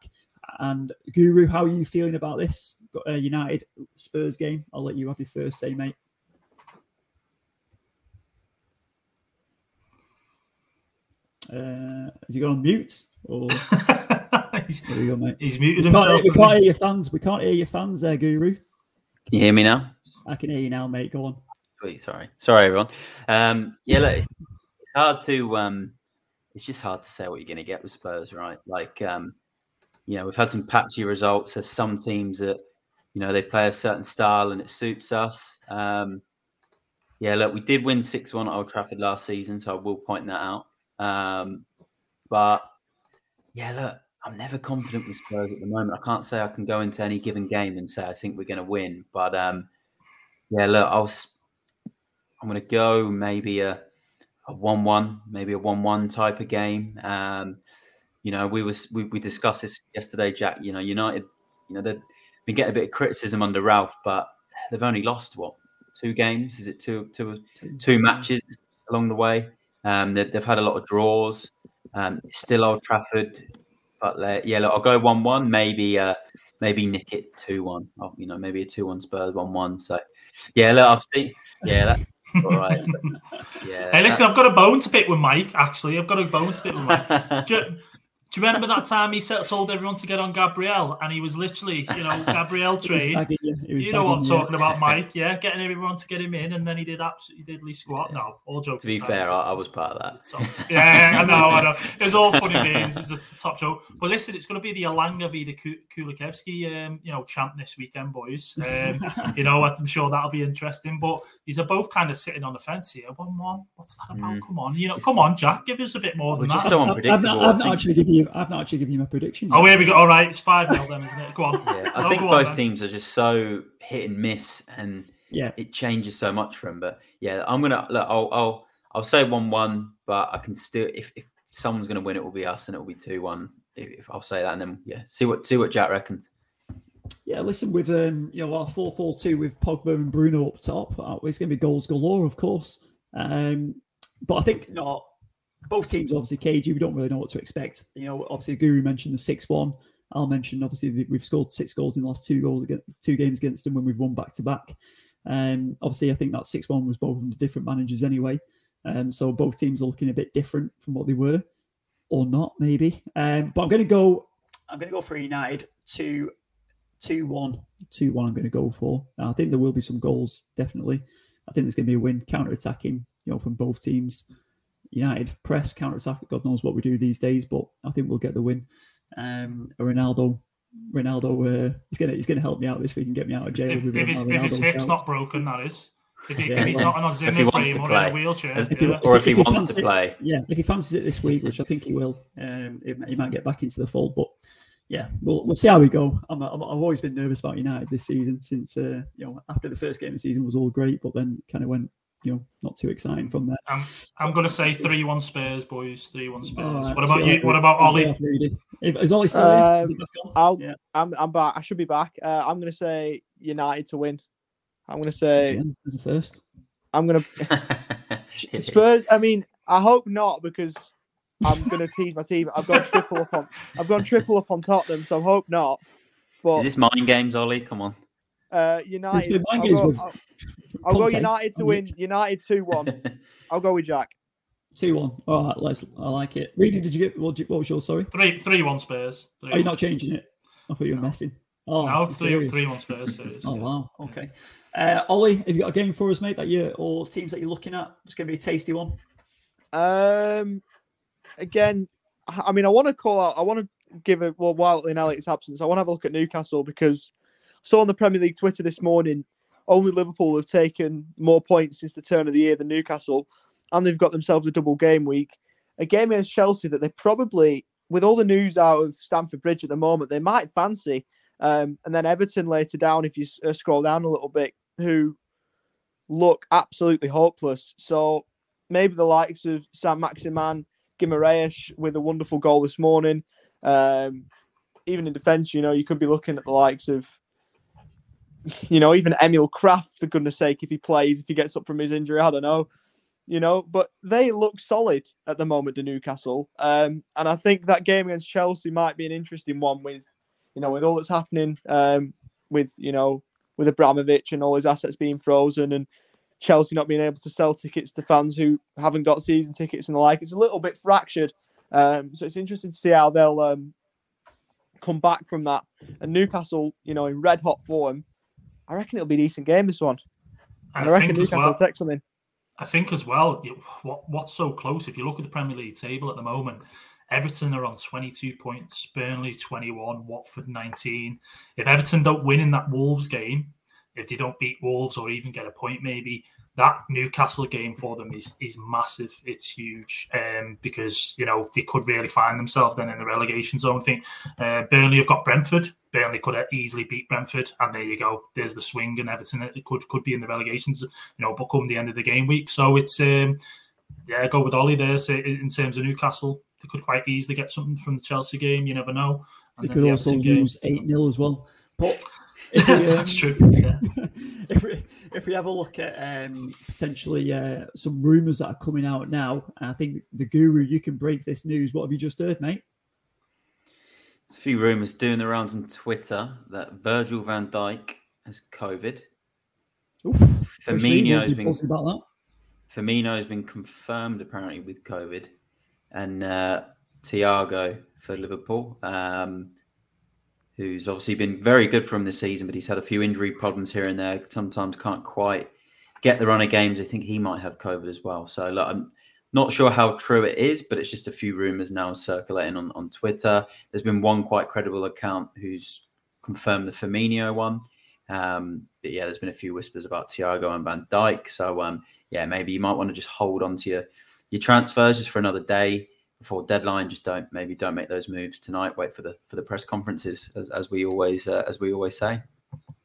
and Guru, how are you feeling about this uh, United Spurs game? I'll let you have your first say, mate. Uh, has he gone on mute? Or he's, go, mate. he's muted we himself. Can't, we can't hear your fans. We can't hear your fans there, Guru. Can you hear me now? I can hear you now, mate. Go on. Sweet. Sorry. Sorry, everyone. Um, yeah, look, it's, it's hard to. Um, it's just hard to say what you're going to get with Spurs, right? Like, um, you know, we've had some patchy results. There's some teams that, you know, they play a certain style and it suits us. Um, yeah, look, we did win 6 1 at Old Trafford last season, so I will point that out. Um, but yeah, look, I'm never confident with Spurs at the moment. I can't say I can go into any given game and say I think we're going to win. But um, yeah, look, I'll, I'm going to go maybe a, a 1 1, maybe a 1 1 type of game. Um, you know, we was we, we discussed this yesterday, Jack. You know, United, you know, they've been getting a bit of criticism under Ralph, but they've only lost what two games? Is it two two two matches along the way? Um, they, have had a lot of draws. Um, still Old Trafford, but uh, yeah, look, I'll go one-one. Maybe, uh, maybe nick it two-one. Oh, you know, maybe a two-one Spurs one-one. So, yeah, look, I've seen. Yeah, that's all right. yeah. Hey, listen, I've got a bone to pick with Mike. Actually, I've got a bone to pick with Mike. Do you remember that time he told everyone to get on Gabriel and he was literally, you know, Gabriel train? you, you know what I'm talking about, Mike? Yeah, getting everyone to get him in, and then he did absolutely diddly squat. No, all jokes. To be aside, fair, I, I, was part of that. yeah, I know, I know. It was all funny games. It was a top show. But listen, it's going to be the Elanga v the Kulusevski, um, you know, champ this weekend, boys. Um, you know, I'm sure that'll be interesting. But these are both kind of sitting on the fence here. One one. What's that about? Mm. Come on, you know, come on, Jack, give us a bit more. We're just that. so unpredictable. I've, I've not actually given you you. I've not actually given you my prediction. Yet. Oh, here we go. All right, it's five 0 then, isn't it? Go on. Yeah, I think both on, teams are just so hit and miss, and yeah, it changes so much for them. But yeah, I'm gonna look. I'll I'll, I'll say one one, but I can still if, if someone's gonna win, it will be us, and it will be two one. If, if, I'll say that, and then yeah, see what see what Jack reckons. Yeah, listen, with um, you know our four four two with Pogba and Bruno up top, uh, it's going to be goals galore, of course. Um, but I think you know, both teams obviously cagey. We don't really know what to expect. You know, obviously Guru mentioned the six one. I'll mention obviously we've scored six goals in the last two goals against two games against them when we've won back to back. Um, obviously, I think that six one was both under different managers anyway. Um, so both teams are looking a bit different from what they were, or not maybe. Um, but I'm going to go. I'm going to go for United two, two one, two one. I'm going to go for. I think there will be some goals definitely. I think there's going to be a win counter attacking, you know, from both teams. United press counter attack. God knows what we do these days, but I think we'll get the win. Um, Ronaldo, Ronaldo, uh, he's gonna he's gonna help me out this week and get me out of jail. If, if, his, if his hip's not broken, that is. If, he, yeah, if he's well, not on a Zimmer frame or in a wheelchair, if he, or if, if he, wants fancies, to play, yeah, if he fancies it this week, which I think he will, um, he might get back into the fold. But yeah, we'll, we'll see how we go. i have always been nervous about United this season since uh, you know after the first game of the season was all great, but then kind of went you know, not too exciting from there. I'm, I'm going to say three one Spurs, boys. Three one Spurs. Right, what about you? What about Ollie? Is Ollie still um, I'll, yeah. I'm, I'm back. I should be back. Uh, I'm going to say United to win. I'm going to say as a first. I'm going to Spurs. I mean, I hope not because I'm going to tease my team. I've gone triple up on. I've gone triple up on Tottenham, so I hope not. But is this mind games, Ollie? Come on. Uh, United. I'll go, I'll, I'll go United to win. United two one. I'll go with Jack. Two one. All right, let's. I like it. Reading, did you get what, what was your sorry? Three three one Spurs. Three Are you not changing it? I thought you were no. messing. Oh, no, three, three one Spurs. Series, oh wow. Okay. Uh, Ollie, have you got a game for us, mate? That you or teams that you're looking at? It's going to be a tasty one. Um, again, I mean, I want to call out. I want to give a well while in Alex' absence. I want to have a look at Newcastle because I saw on the Premier League Twitter this morning. Only Liverpool have taken more points since the turn of the year than Newcastle, and they've got themselves a double game week. A game against Chelsea that they probably, with all the news out of Stamford Bridge at the moment, they might fancy. Um, and then Everton later down, if you uh, scroll down a little bit, who look absolutely hopeless. So maybe the likes of St. Maximin, Guimaraes with a wonderful goal this morning. Um, even in defence, you know, you could be looking at the likes of, you know, even Emil Krafth, for goodness sake, if he plays, if he gets up from his injury, I don't know, you know, but they look solid at the moment to Newcastle. Um, and I think that game against Chelsea might be an interesting one with, you know, with all that's happening um, with, you know, with Abramovich and all his assets being frozen and Chelsea not being able to sell tickets to fans who haven't got season tickets and the like. It's a little bit fractured. Um, so it's interesting to see how they'll um, come back from that. And Newcastle, you know, in red hot form, I reckon it'll be a decent game this one. And, I, I reckon Newcastle well, take something. I think as well, what what's so close? If you look at the Premier League table at the moment, Everton are on 22 points, Burnley 21, Watford 19. If Everton don't win in that Wolves game, if they don't beat Wolves or even get a point, maybe that Newcastle game for them is is massive. It's huge um, because you know they could really find themselves then in the relegation zone. I think uh, Burnley have got Brentford. Burnley could easily beat Brentford, and there you go. There's the swing, and Everton it could could be in the relegations. You know, but come the end of the game week, so it's um, yeah, go with Ollie there. So in terms of Newcastle, they could quite easily get something from the Chelsea game. You never know. And they could the also lose eight 0 as well. But we, um, That's true. Yeah. if we if we have a look at um, potentially uh, some rumours that are coming out now, I think the guru, you can break this news. What have you just heard, mate? There's a few rumours doing the rounds on Twitter that Virgil van Dijk has COVID. Oof, Firmino has been about that. Firmino has been confirmed apparently with COVID, and uh, Thiago for Liverpool. Um, who's obviously been very good for him this season, but he's had a few injury problems here and there. Sometimes can't quite get the run of games. I think he might have COVID as well. So look, I'm not sure how true it is, but it's just a few rumors now circulating on, on Twitter. There's been one quite credible account who's confirmed the Firmino one. Um, but yeah, there's been a few whispers about Thiago and Van Dijk. So um, yeah, maybe you might want to just hold on to your your transfers just for another day before deadline. Just don't maybe don't make those moves tonight. Wait for the for the press conferences, as, as we always uh, as we always say.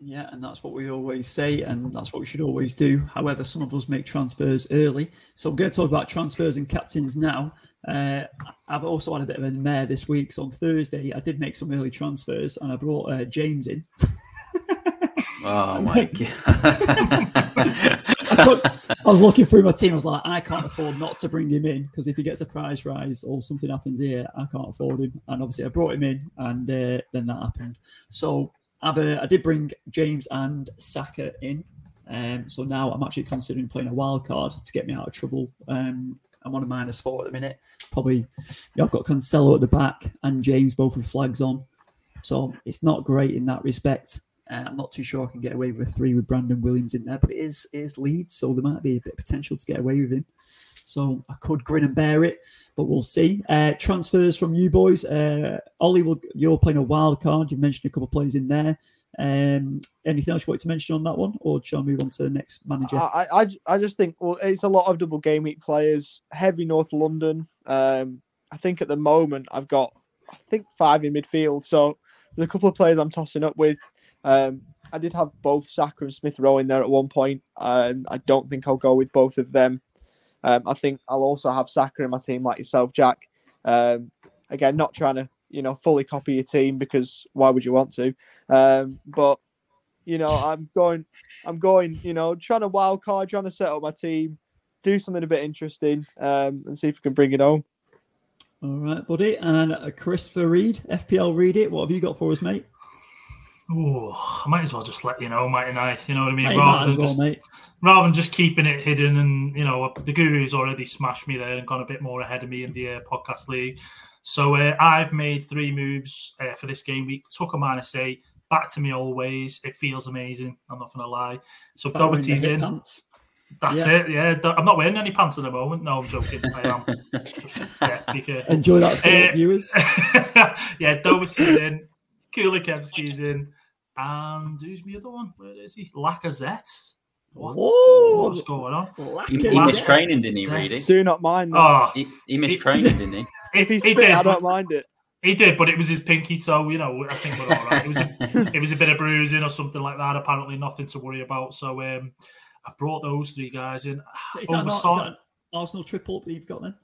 Yeah, and that's what we always say, and that's what we should always do. However, some of us make transfers early, so I'm going to talk about transfers and captains now. Uh, I've also had a bit of a mare this week. So on Thursday, I did make some early transfers, and I brought uh, James in. oh my god! I, was looking through my team. I was like, I can't afford not to bring him in because if he gets a prize rise or something happens here, I can't afford him. And obviously, I brought him in, and uh, then that happened. So I've, uh, I did bring James and Saka in. Um, so now I'm actually considering playing a wild card to get me out of trouble. Um, I'm on a minus four at the minute. Probably, yeah, I've got Cancelo at the back and James both with flags on. So it's not great in that respect. Uh, I'm not too sure I can get away with a three with Brandon Williams in there, but it is is Leeds, so there might be a bit of potential to get away with him. So I could grin and bear it, but we'll see. Uh, transfers from you boys. Uh, Ollie, will, you're playing a wild card. You've mentioned a couple of players in there. Um, anything else you want to mention on that one, or shall I move on to the next manager? I, I, I just think well, it's a lot of double game week players. Heavy North London. Um, I think at the moment I've got I think five in midfield. So there's a couple of players I'm tossing up with. Um, I did have both Saka and Smith Rowe in there at one point. Um, I don't think I'll go with both of them. Um, I think I'll also have Saka in my team, like yourself, Jack. Um, again, not trying to you know fully copy your team because why would you want to? Um, but you know, I'm going, I'm going, you know, trying to wild card, trying to set up my team, do something a bit interesting, um, and see if we can bring it home. All right, buddy. And uh, Christopher Reed, FPL Read It. What have you got for us, mate? Oh, I might as well just let you know, mightn't I? You know what I mean? Rather than well, just, mate. rather than just keeping it hidden, and you know, the guru's already smashed me there and gone a bit more ahead of me in the uh, podcast league. So uh, I've made three moves uh, for this game week. Took a minus eight, back to me always. It feels amazing. I'm not going to lie. So Doherty's in. Pants. That's yeah. it. Yeah, I'm not wearing any pants at the moment. No, I'm joking. I am. Just, yeah, Enjoy that for uh, viewers. yeah, Doherty's in. Kulusevski's in. And who's the other one? Where is he? Lacazette. What, what's going on? He, he missed training, didn't he, Really? Do not mind that. Oh, he, he missed training, didn't he? If he's he fit, did, I don't mind it. He did, but it was his pinky toe. You know, I think we're all right. It was a, it was a bit of bruising or something like that. Apparently, nothing to worry about. So um, I've brought those three guys in. Is that, not, is that Arsenal triple that you've got then?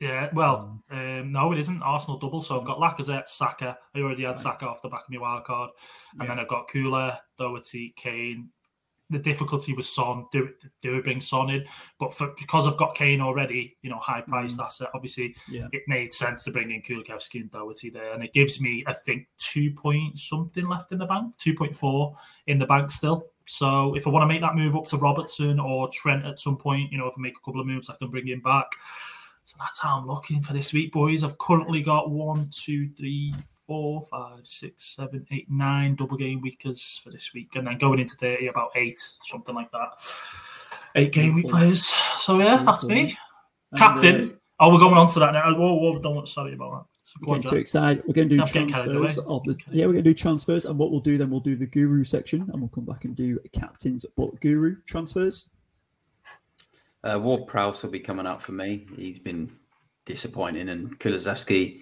Yeah, well, um, no, it isn't Arsenal double. So I've got Lacazette, Saka. I already had. Saka off the back of my wild card, and yeah. then I've got Kula, Doherty, Kane, the difficulty was Son. Do do bring Son in, but for because I've got Kane already, you know, high priced mm. asset. Obviously, yeah. it made sense to bring in Kulusevski and Doherty there, and it gives me, I think, two point something left in the bank, two point four in the bank still. So if I want to make that move up to Robertson or Trent at some point, you know, if I make a couple of moves, I can bring him back. So that's how I'm looking for this week, boys. I've currently got one, two, three, four, five, six, seven, eight, nine double game weekers for this week, and then going into 30, about eight, something like that. Eight game week players. So yeah, that's me. Captain. Uh, oh, we're going on to that now. Whoa, whoa, don't sorry about that. So we're getting too excited. We're going to do I'm transfers of the. Yeah, we're going to do transfers, and what we'll do then, we'll do the guru section, and we'll come back and do captains, but guru transfers. Uh, Ward Prowse will be coming up for me. He's been disappointing, and Kulusevski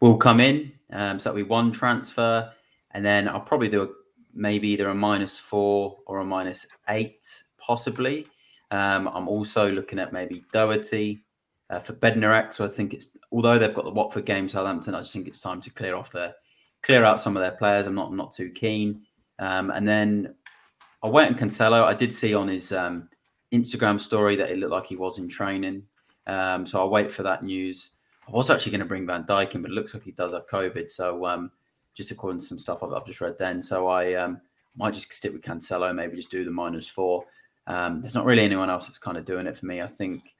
will come in. Um, so that'll be one transfer, and then I'll probably do a, maybe either a minus four or a minus eight, possibly. Um, I'm also looking at maybe Doherty uh, for Bednarek. So I think it's although they've got the Watford game, Southampton, I just think it's time to clear off their clear out some of their players. I'm not I'm not too keen. Um, and then I went and Cancelo. I did see on his um, Instagram story that it looked like he was in training. Um, so I'll wait for that news. I was actually going to bring Van Dijk in, but it looks like he does have COVID. So um, just according to some stuff I've, I've just read then, so I um, might just stick with Cancelo, maybe just do the minus four. Um, there's not really anyone else that's kind of doing it for me. I think,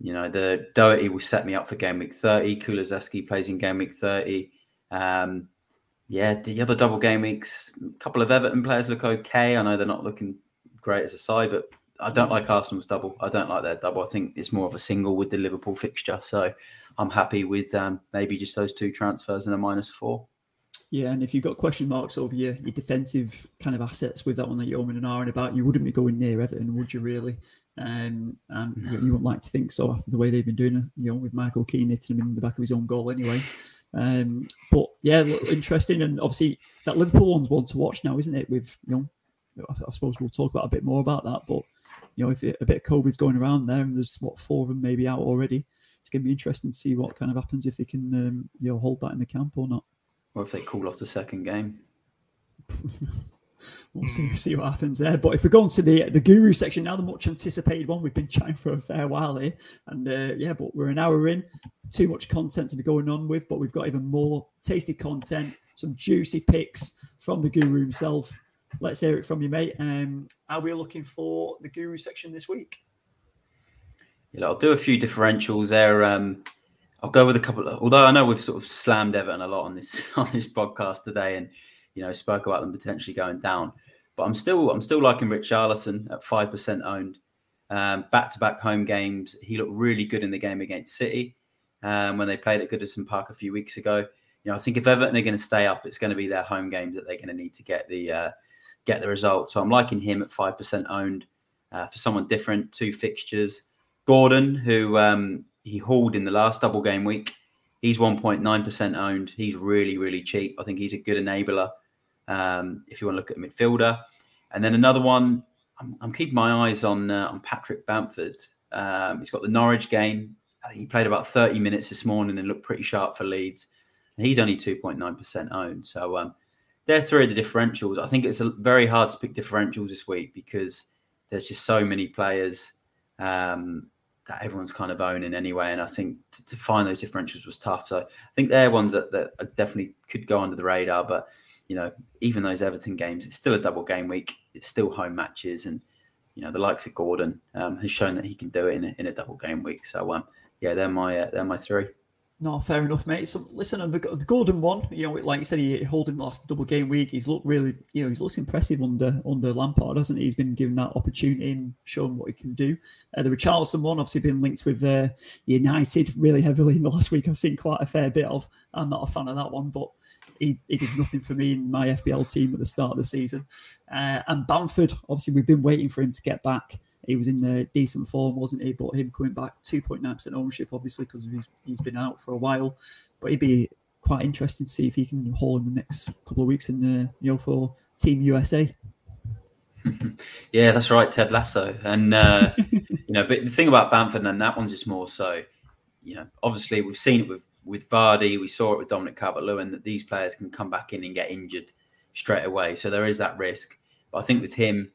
you know, the Doherty will set me up for game week 30. Kulusevski plays in game week 30. Um, yeah, the other double game weeks, a couple of Everton players look okay. I know they're not looking great as a side, but I don't like Arsenal's double. I don't like their double. I think it's more of a single with the Liverpool fixture. So I'm happy with um, maybe just those two transfers and a minus four. Yeah, and if you've got question marks over your, your defensive kind of assets with that one that you're omen and ahhing about, you wouldn't be going near Everton, would you really? Um, and no. you wouldn't like to think so after the way they've been doing it, you know, with Michael Keane hitting him in the back of his own goal anyway. Um, but yeah, interesting, and obviously that Liverpool one's one to watch now, isn't it? With you know, I, I suppose we'll talk about a bit more about that, but you know, if it, a bit of COVID's going around there, and there's what four of them maybe out already, it's going to be interesting to see what kind of happens if they can, um, you know, hold that in the camp or not. Or if they call off the second game. we'll see, see what happens there. But if we go on to the the guru section now, the much anticipated one, we've been chatting for a fair while here, and uh, yeah, but we're an hour in. Too much content to be going on with, but we've got even more tasty content, some juicy picks from the guru himself. Let's hear it from you, mate. Um, are we looking for the guru section this week? Yeah, I'll do a few differentials there. Um, I'll go with a couple. Of, although I know we've sort of slammed Everton a lot on this on this podcast today, and you know spoke about them potentially going down. But I'm still I'm still liking Rich Richarlison at five percent owned. Back to back home games, he looked really good in the game against City um, when they played at Goodison Park a few weeks ago. You know, I think if Everton are going to stay up, it's going to be their home games that they're going to need to get the uh, get the result. So I'm liking him at five percent owned uh, for someone different. Two fixtures. Gordon, who um, he hauled in the last double game week, he's 1.9% owned. He's really, really cheap. I think he's a good enabler um, if you want to look at a midfielder. And then another one, I'm, I'm keeping my eyes on uh, on Patrick Bamford. Um, he's got the Norwich game. He played about 30 minutes this morning and looked pretty sharp for Leeds. He's only 2.9% owned. So um, they're three of the differentials. I think it's a, very hard to pick differentials this week because there's just so many players um, that everyone's kind of owning anyway. And I think to, to, find those differentials was tough. So I think they're ones that, that definitely could go under the radar. But you know, even those Everton games, it's still a double game week. It's still home matches, and you know the likes of Gordon um, has shown that he can do it in a, in a double game week. So um, yeah, they're my uh, they're my three. No, fair enough, mate. So listen, the, the Gordon one, you know, like you said, he holding last double game week. He's looked really, you know, he's looked impressive under under Lampard, hasn't he? He's been given that opportunity and shown what he can do. Uh, the Richarlison one, obviously, been linked with uh, United really heavily in the last week. I've seen quite a fair bit of. I'm not a fan of that one, but he, he did nothing for me in my FPL team at the start of the season. Uh, and Bamford, obviously, we've been waiting for him to get back. He was in uh, decent form, wasn't he? But him coming back, 2.9% ownership, obviously, because he's, he's been out for a while. But he'd be quite interesting to see if he can haul in the next couple of weeks in the, you know, for Team USA. yeah, that's right, Ted Lasso. And, uh, you know, but the thing about Bamford, and that one's just more so, you know, obviously we've seen it with with Vardy, we saw it with Dominic Calvert-Lewin that these players can come back in and get injured straight away. So there is that risk. But I think with him,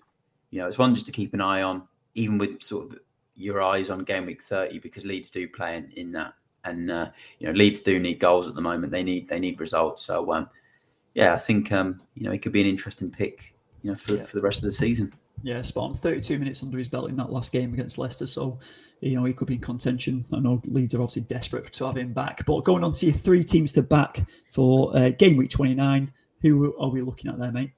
you know, it's one just to keep an eye on, even with sort of your eyes on game week 30, because Leeds do play in, in that. And uh, you know, Leeds do need goals at the moment. They need they need results. So um, yeah, I think um, you know, it could be an interesting pick, you know, for, yeah. for the rest of the season. Yeah, spot on. 32 minutes under his belt in that last game against Leicester. So, you know, he could be in contention. I know Leeds are obviously desperate to have him back. But going on to your three teams to back for uh, game week 29, who are we looking at there, mate?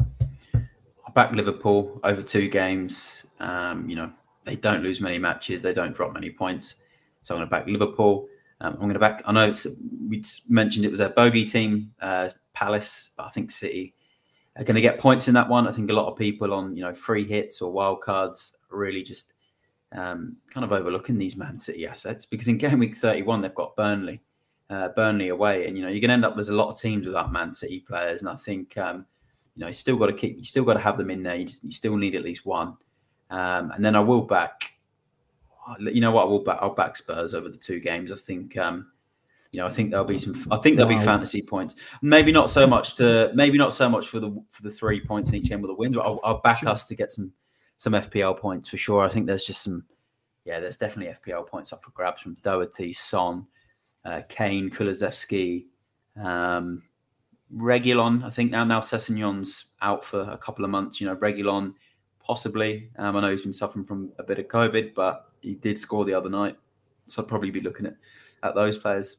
I back Liverpool over two games. Um, you know, they don't lose many matches, they don't drop many points. So I'm going to back Liverpool. Um, I'm going to back, I know it's we mentioned it was a bogey team, uh, Palace, but I think City are going to get points in that one. I think a lot of people on you know free hits or wild cards really just um, kind of overlooking these Man City assets because in game week 31 they've got Burnley, uh, Burnley away, and you know you're going to end up there's a lot of teams without Man City players, and I think um, you know you still got to keep you still got to have them in there. You, you still need at least one, um, and then I will back. You know what? I will back. I'll back Spurs over the two games. I think. Um, you know, I think there'll be some. I think there'll be fantasy points. Maybe not so much to. Maybe not so much for the for the three points in each end with the wins. But I'll, I'll back sure. us to get some some FPL points for sure. I think there's just some. Yeah, there's definitely FPL points up for grabs from Doherty, Son, uh, Kane, Kulusevski, um, Reguilon. I think now now Sessegnon's out for a couple of months. You know, Reguilon possibly. Um, I know he's been suffering from a bit of COVID, but he did score the other night, so I'd probably be looking at at those players.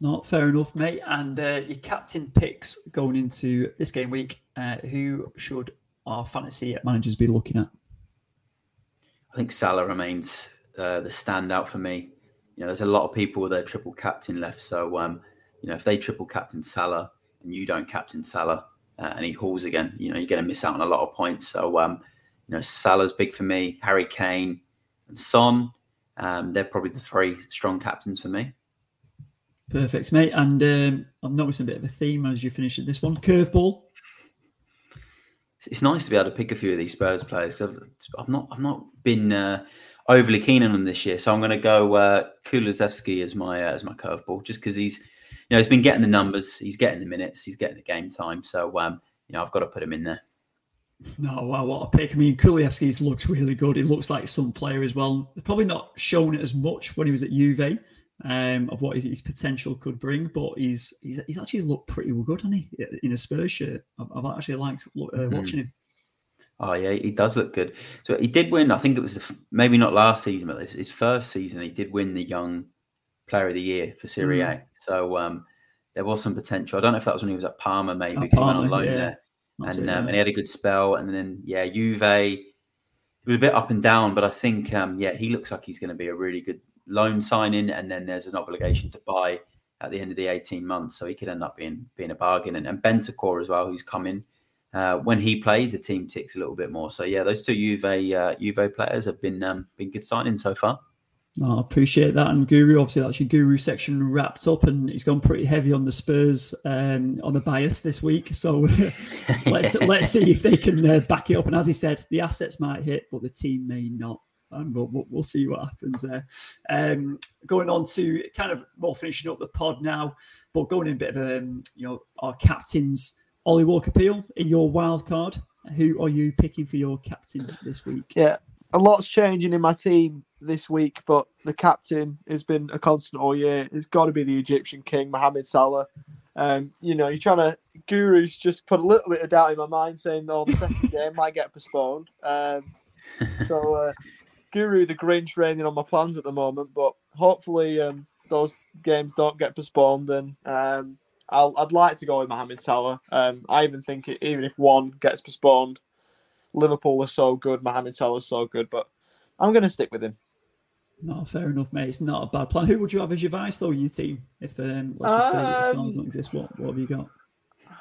Not fair enough, mate. And uh, your captain picks going into this game week. Uh, who should our fantasy managers be looking at? I think Salah remains uh, the standout for me. You know, there's a lot of people with their triple captain left. So, um, you know, if they triple captain Salah and you don't captain Salah uh, and he hauls again, you know, you're going to miss out on a lot of points. So, um, you know, Salah's big for me. Harry Kane and Son, um, they're probably the three strong captains for me. Perfect, mate. And um, I'm noticing a bit of a theme as you finish this one. Curveball. It's nice to be able to pick a few of these Spurs players because I've, I've, not I've not been uh, overly keen on them this year. So I'm going to go uh, Kulusevski as my uh, as my curveball, just because he's you know he's been getting the numbers, he's getting the minutes, he's getting the game time. So um, you know I've got to put him in there. No, wow, what a pick. I mean, Kulusevski looks really good. He looks like some player as well. Probably not shown it as much when he was at Juve um, of what his potential could bring. But he's he's, he's actually looked pretty good, hasn't he, in a Spurs shirt? I've, I've actually liked uh, mm-hmm. watching him. Oh yeah, he does look good. So he did win. I think it was maybe not last season, but his first season. He did win the Young Player of the Year for Serie mm. A. So um, there was some potential. I don't know if that was when he was at Parma, maybe because he went on loan yeah. there, and, it, um, and he had a good spell. And then yeah, Juve. It was a bit up and down, but I think um, yeah, he looks like he's going to be a really good loan signing, and then there's an obligation to buy at the end of the 18 months. So he could end up being being a bargain. And, and Bentancur as well, who's coming. Uh, when he plays, the team ticks a little bit more. So yeah, those two Juve uh, Juve players have been um, been good signings so far. Oh, I appreciate that. And Guru, obviously, that's your Guru section wrapped up, and he's gone pretty heavy on the Spurs um, on the bias this week. So let's let's see if they can uh, back it up. And as he said, the assets might hit, but the team may not and we'll, we'll, we'll, see what happens there. Um, going on to kind of more finishing up the pod now, but going in a bit of um, you know our captains, Ollie Walker Peel in your wild card. Who are you picking for your captain this week? Yeah, a lot's changing in my team this week, but the captain has been a constant all year. It's got to be the Egyptian king, Mohamed Salah. Um, you know, you're trying to Guru's just put a little bit of doubt in my mind, saying, "Oh, the second game might get postponed." Um, so, uh, Guru the Grinch raining on my plans at the moment, but hopefully um, those games don't get postponed. And um, I'll, I'd like to go with Mohamed Salah. Um, I even think it, even if one gets postponed, Liverpool are so good, Mohamed Salah is so good, but I'm going to stick with him. No, fair enough, mate. It's not a bad plan. Who would you have as your vice, though, in your team? If um, let's just say that Salah Um, don't exist, what what have you got?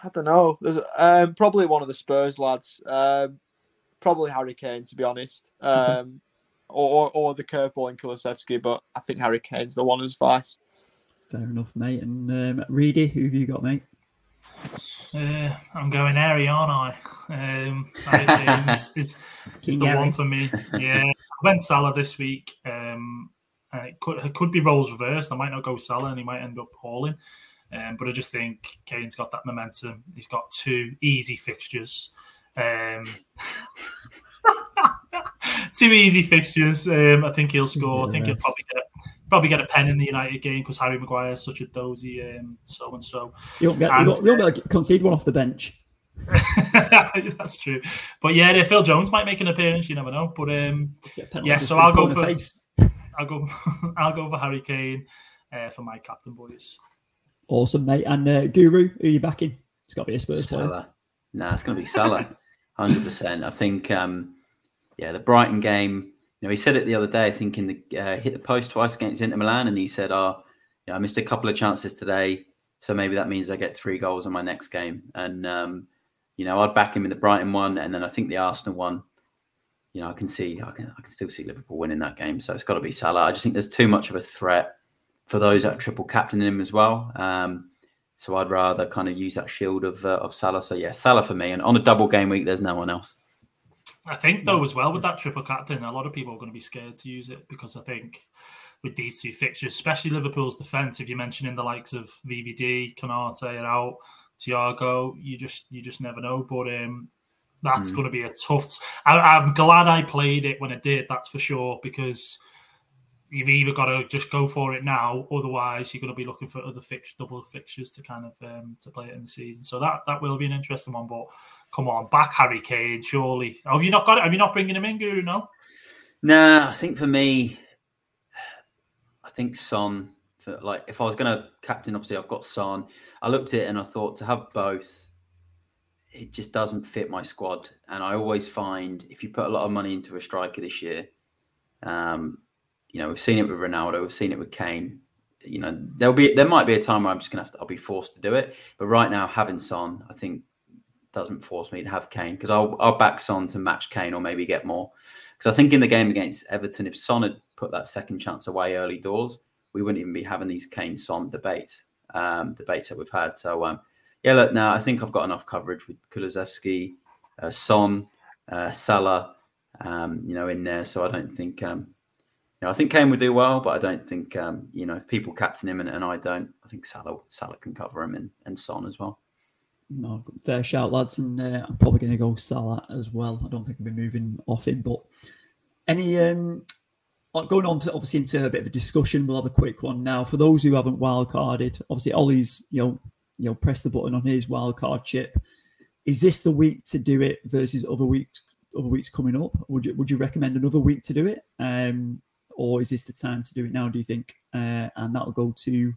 I don't know. There's um, probably one of the Spurs lads. Um, probably Harry Kane, to be honest. Um, or, or or the curveball in Kulusevski, but I think Harry Kane's the one as vice. Fair enough, mate. And um, Reedy, who have you got, mate? Uh, I'm going Harry, aren't I? Um, is, is, is the one for me. Yeah, I went Salah this week. Um, and it could it could be roles reversed. I might not go Salah, and he might end up hauling. Um, but I just think Kane's got that momentum. He's got two easy fixtures. Um, two easy fixtures. Um, I think he'll score. I think he'll probably get probably get a pen in the United game because Harry Maguire is such a dozy um, so and so. You won't, get, you And- won't, you won't be able concede one off the bench. That's true. But yeah, if Phil Jones might make an appearance. You never know. But um, Get a penalty Yeah, so for a I'll go for- I'll go. I'll go for Harry Kane uh, for my captain boys. Awesome, mate. And uh, Guru, who are you backing? It's got to be a Spurs player. Nah, it's going to be Salah, hundred percent. I think, um, yeah, the Brighton game. You know, he said it the other day. I think in the uh, hit the post twice against Inter Milan, and he said, "Oh, you know, I missed a couple of chances today, so maybe that means I get three goals in my next game." And um, you know, I'd back him in the Brighton one, and then I think the Arsenal one. You know, I can see, I can, I can still see Liverpool winning that game. So it's got to be Salah. I just think there's too much of a threat for those that triple captaining him as well. Um, so I'd rather kind of use that shield of uh, of Salah. So yeah, Salah for me. And on a double game week, there's no one else. I think though as well with that triple captain, a lot of people are going to be scared to use it because I think with these two fixtures, especially Liverpool's defense, if you're mentioning the likes of VVD, Konate are out, Thiago, you just you just never know. But um, that's Mm. going to be a tough. I, I'm glad I played it when I did. That's for sure because you've either got to just go for it now, otherwise you're going to be looking for other fix double fixtures to kind of um, to play it in the season. So that that will be an interesting one. But come on, back Harry Kane, surely. Have you not got it? Have you not bringing him in, Guru? No. Nah, I think for me, I think Son. For like, if I was going to captain, obviously I've got Son. I looked at it and I thought to have both, it just doesn't fit my squad. And I always find if you put a lot of money into a striker this year, um, you know, we've seen it with Ronaldo, we've seen it with Kane. You know, there'll be there might be a time where I'm just gonna have to I'll be forced to do it. But right now, having Son, I think doesn't force me to have Kane because I'll I'll back Son to match Kane or maybe get more. Because I think in the game against Everton, if Son had put that second chance away early doors, we wouldn't even be having these Kane Son debates, um, debates that we've had. So um, yeah, look, now I think I've got enough coverage with Kulusevski, uh, Son, uh, Salah, um, you know, in there. So I don't think, um, know, I think Kane would do well, but I don't think, um, you know, if people captain him and, and I don't, I think Salah Salah can cover him and, and Son as well. No, fair shout, lads. And uh, I'm probably going to go Salah as well. I don't think I'll be moving off him. But any um, uh, going on, obviously, into a bit of a discussion. We'll have a quick one now for those who haven't wildcarded. Obviously, Ollie's you know you know press the button on his wildcard chip. Is this the week to do it versus other weeks? Other weeks coming up. Would you would you recommend another week to do it, um, or is this the time to do it now? Do you think? Uh, and that'll go to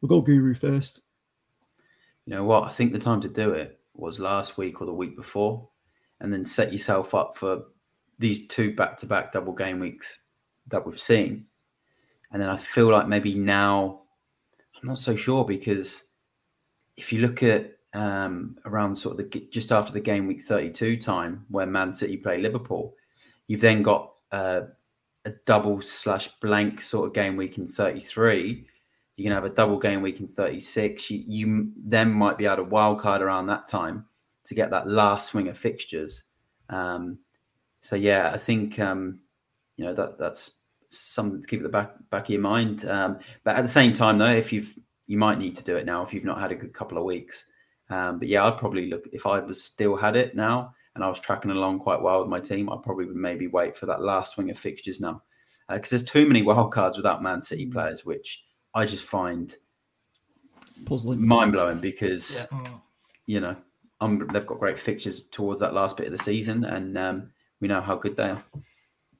we'll go Guru first. You know what? I think the time to do it was last week or the week before, and then set yourself up for these two back-to-back double game weeks that we've seen. And then I feel like maybe now I'm not so sure because if you look at um, around sort of the just after the game week 32 time where Man City play Liverpool, you've then got uh, a double slash blank sort of game week in 33 you can have a double game week in 36. You, you then might be able to wild card around that time to get that last swing of fixtures. Um, so yeah, I think um, you know that that's something to keep at the back back of your mind. Um, but at the same time, though, if you've you might need to do it now if you've not had a good couple of weeks. Um, but yeah, I'd probably look if I was still had it now and I was tracking along quite well with my team. I probably would maybe wait for that last swing of fixtures now because there's too many wild cards without Man City players, which I just find puzzling, mind blowing because yeah. Mm. you know um, they've got great fixtures towards that last bit of the season, and um, we know how good they are.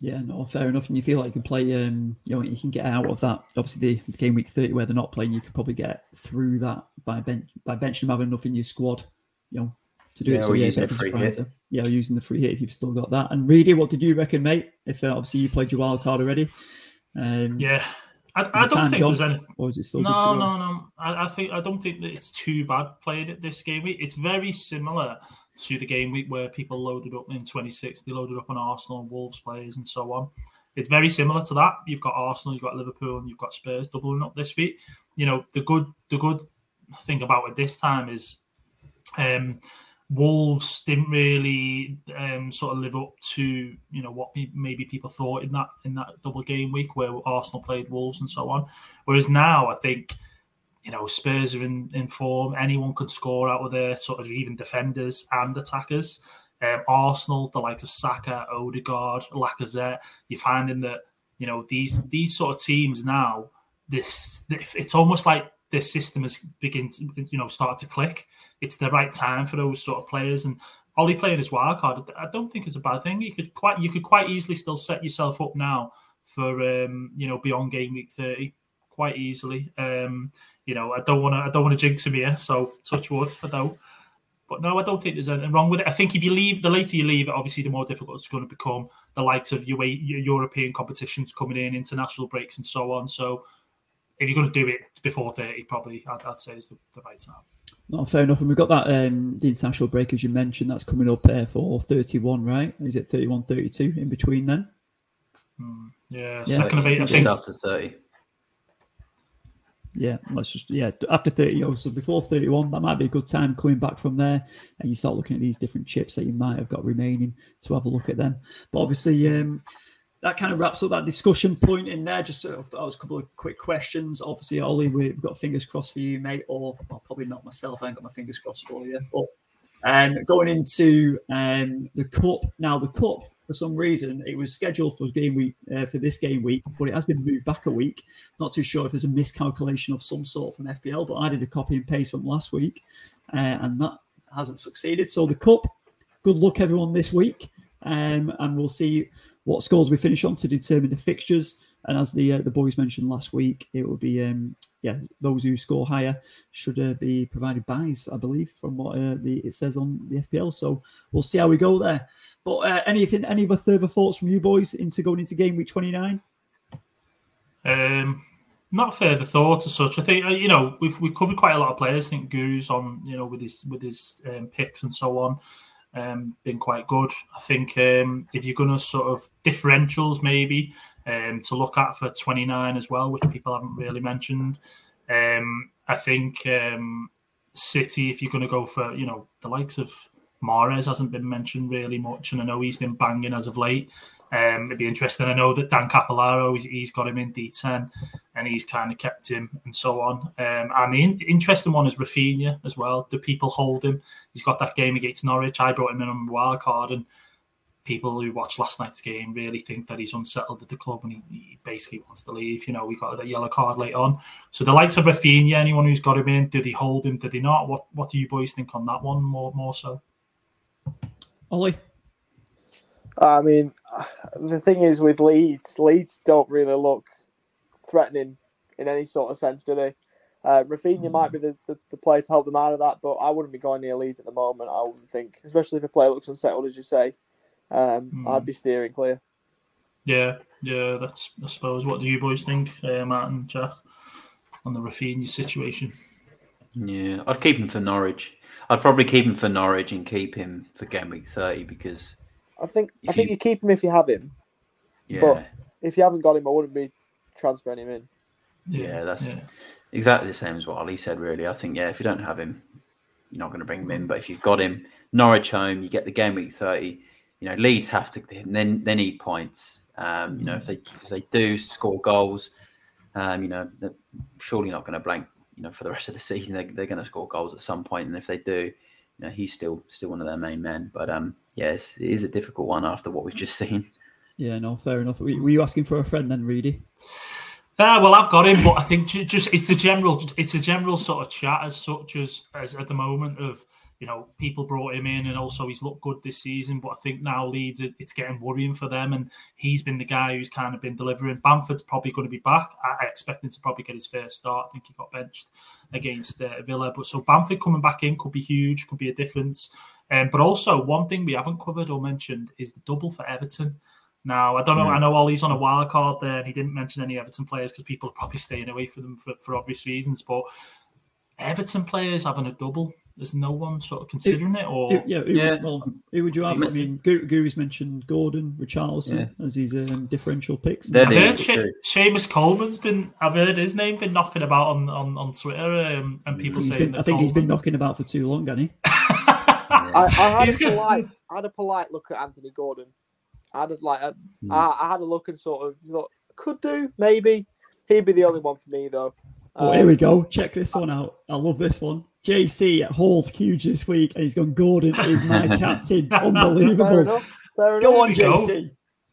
Yeah, no, fair enough. And you feel like you can play, um, you know, you can get out of that. Obviously, the, the, game week thirty where they're not playing, you could probably get through that by bench by benching them having enough in your squad, you know, to do yeah, it. So yeah, using free hit. Yeah, using the free hit if you've still got that. And Reedy, what did you reckon, mate? If uh, obviously you played your wild card already. Um, yeah, I, I don't think gone, there's anything. Or is it still no, no, no? I, I, think I don't think that it's too bad playing it this game week. It's very similar to the game week where people loaded up in 26. They loaded up on Arsenal and Wolves players and so on. It's very similar to that. You've got Arsenal, you've got Liverpool, and you've got Spurs doubling up this week. You know the good the good thing about it this time is um, Wolves didn't really um, sort of live up to you know what maybe people thought in that in that double game week where Arsenal played Wolves and so on. Whereas now I think you know Spurs are in, in form. Anyone could score out of their sort of even defenders and attackers. Um, Arsenal, the likes of Saka, Odegaard, Lacazette, you're finding that you know these these sort of teams now. This it's almost like their system has begin to you know start to click. It's the right time for those sort of players, and Ollie playing his wild card, I don't think it's a bad thing. You could quite you could quite easily still set yourself up now for um, you know beyond game week thirty quite easily. Um, you know, I don't want to I don't want to jinx him here, so touch wood. I don't. But no, I don't think there's anything wrong with it. I think if you leave, the later you leave, obviously the more difficult it's going to become. The likes of your European competitions coming in, international breaks, and so on. So if you're going to do it before 30, probably I'd, I'd say is the, the, right time. No, fair enough. And we've got that um, the international break, as you mentioned, that's coming up uh, for 31, right? Is it 31, 32 in between then? Mm, yeah, yeah, second of eight, I think. Just after 30 yeah, let's just yeah after 30 so before 31, that might be a good time coming back from there, and you start looking at these different chips that you might have got remaining to have a look at them. But obviously, um, that kind of wraps up that discussion point in there. Just sort of, that was a couple of quick questions. Obviously, Ollie, we've got fingers crossed for you, mate, or well, probably not myself. I ain't got my fingers crossed for you, but um, going into um, the cup now, the cup for some reason it was scheduled for game week uh, for this game week, but it has been moved back a week. Not too sure if there's a miscalculation of some sort from FPL, but I did a copy and paste from last week, uh, and that hasn't succeeded. So the cup, good luck everyone this week, um, and we'll see what scores we finish on to determine the fixtures. And as the uh, the boys mentioned last week, it will be um, yeah those who score higher should uh, be provided buys, I believe, from what uh, the it says on the FPL. So we'll see how we go there. But uh, anything, any other further thoughts from you boys into going into game week twenty nine? Um, not further thoughts as such. I think uh, you know we've we've covered quite a lot of players. I think Guru's on you know with his with his um, picks and so on um, been quite good. I think um, if you're going to sort of differentials maybe um, to look at for 29 as well, which people haven't really mentioned. Um, I think um, City, if you're going to go for you know the likes of Mahrez hasn't been mentioned really much, and I know he's been banging as of late. Um, it'd be interesting. I know that Dan Capolaro, he's, he's got him in D10 and he's kind of kept him and so on. Um, and the in, interesting one is Raphinha as well. Do people hold him? He's got that game against Norwich. I brought him in on wild card, and people who watched last night's game really think that he's unsettled at the club and he, he basically wants to leave. You know, we got that yellow card late on. So the likes of Raphinha, anyone who's got him in, did he hold him? Did he not? What What do you boys think on that one more more so? Ollie. I mean, the thing is with Leeds, Leeds don't really look threatening in any sort of sense, do they? Uh, Raphinha might be the, the, the, player to help them out of that, but I wouldn't be going near Leeds at the moment. I wouldn't think, especially if a player looks unsettled, as you say. Um, mm. I'd be steering clear. Yeah, yeah, that's I suppose. What do you boys think, uh, Matt and Jack, on the Raphinha situation? Yeah, I'd keep him for Norwich. I'd probably keep him for Norwich and keep him for game week thirty because I think I think you, you keep him if you have him. Yeah. But if you haven't got him, I wouldn't be transferring him in. Yeah, yeah that's yeah. exactly the same as what Ali said. Really, I think yeah, if you don't have him, you're not going to bring him in. But if you've got him, Norwich home, you get the game week thirty. You know, Leeds have to then they need points. Um, you know, if they if they do score goals, um, you know, they're surely not going to blank. You know, for the rest of the season, they, they're going to score goals at some point, and if they do, you know, he's still still one of their main men. But um, yes, it is a difficult one after what we've just seen. Yeah, no, fair enough. Were you asking for a friend then, Reedy? Yeah, well, I've got him, but I think just it's a general, it's a general sort of chat as such as as at the moment of you know people brought him in and also he's looked good this season, but I think now Leeds it's getting worrying for them, and he's been the guy who's kind of been delivering. Bamford's probably going to be back. I expect him to probably get his first start. I think he got benched against uh, Villa, but so Bamford coming back in could be huge, could be a difference. Um, but also one thing we haven't covered or mentioned is the double for Everton. Now, I don't know. Mm. I know Ollie's on a wild card there, and he didn't mention any Everton players because people are probably staying away from them for, for obvious reasons. But Everton players having a double, there's no one sort of considering it, it or it, yeah, who, yeah. Well, who would you have? I mean, Gooey's mentioned Gordon, Richarlison yeah. as his um, differential picks. I've heard she- Seamus Coleman's been. I've heard his name been knocking about on on, on Twitter, um, and people he's saying. Been, I think Coleman... he's been knocking about for too long, hasn't he? I, I, had a polite, I had a polite look at Anthony Gordon I had like a, mm. I, I, had a look and sort of thought could do maybe. He'd be the only one for me though. Um, here we go. Check this one out. I love this one. JC at Hall huge this week, and he's gone. Gordon is my captain. Unbelievable. Fair enough. Fair enough. Go on, JC. Here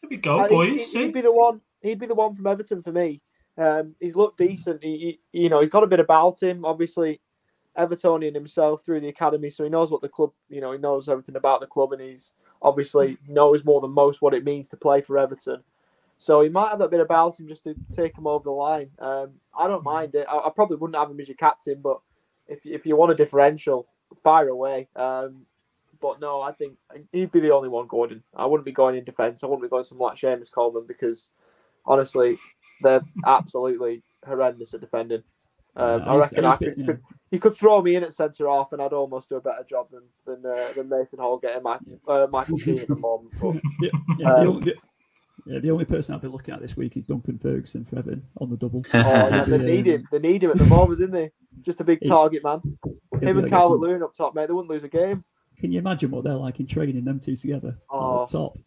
we go, boys. He'd, he'd, be the one. He'd be the one from Everton for me. Um, he's looked decent. He, he, you know, he's got a bit about him. Obviously, Evertonian himself through the academy, so he knows what the club. You know, he knows everything about the club, and he's obviously knows more than most what it means to play for Everton. So he might have that bit about him just to take him over the line. Um, I don't mind it. I, I, probably wouldn't have him as your captain, but if if you want a differential, fire away. Um, but no, I think he'd be the only one, Gordon. I wouldn't be going in defence. I wouldn't be going someone like Seamus Coleman because honestly, they're absolutely horrendous at defending. Um, I reckon I could, could, you could throw me in at centre half, and I'd almost do a better job than than, uh, than Nathan Hall getting my, uh, Michael Keane at the moment. But, yeah, yeah, um, the, only, yeah, the only person I'll be looking at this week is Duncan Ferguson for Everton on the double. Oh, yeah, they need him. They need him at the moment, didn't they? Just a big target man. Him and Calvert Lewin up top, mate. They wouldn't lose a game. Can you imagine what they're like in training them two together? Oh. top.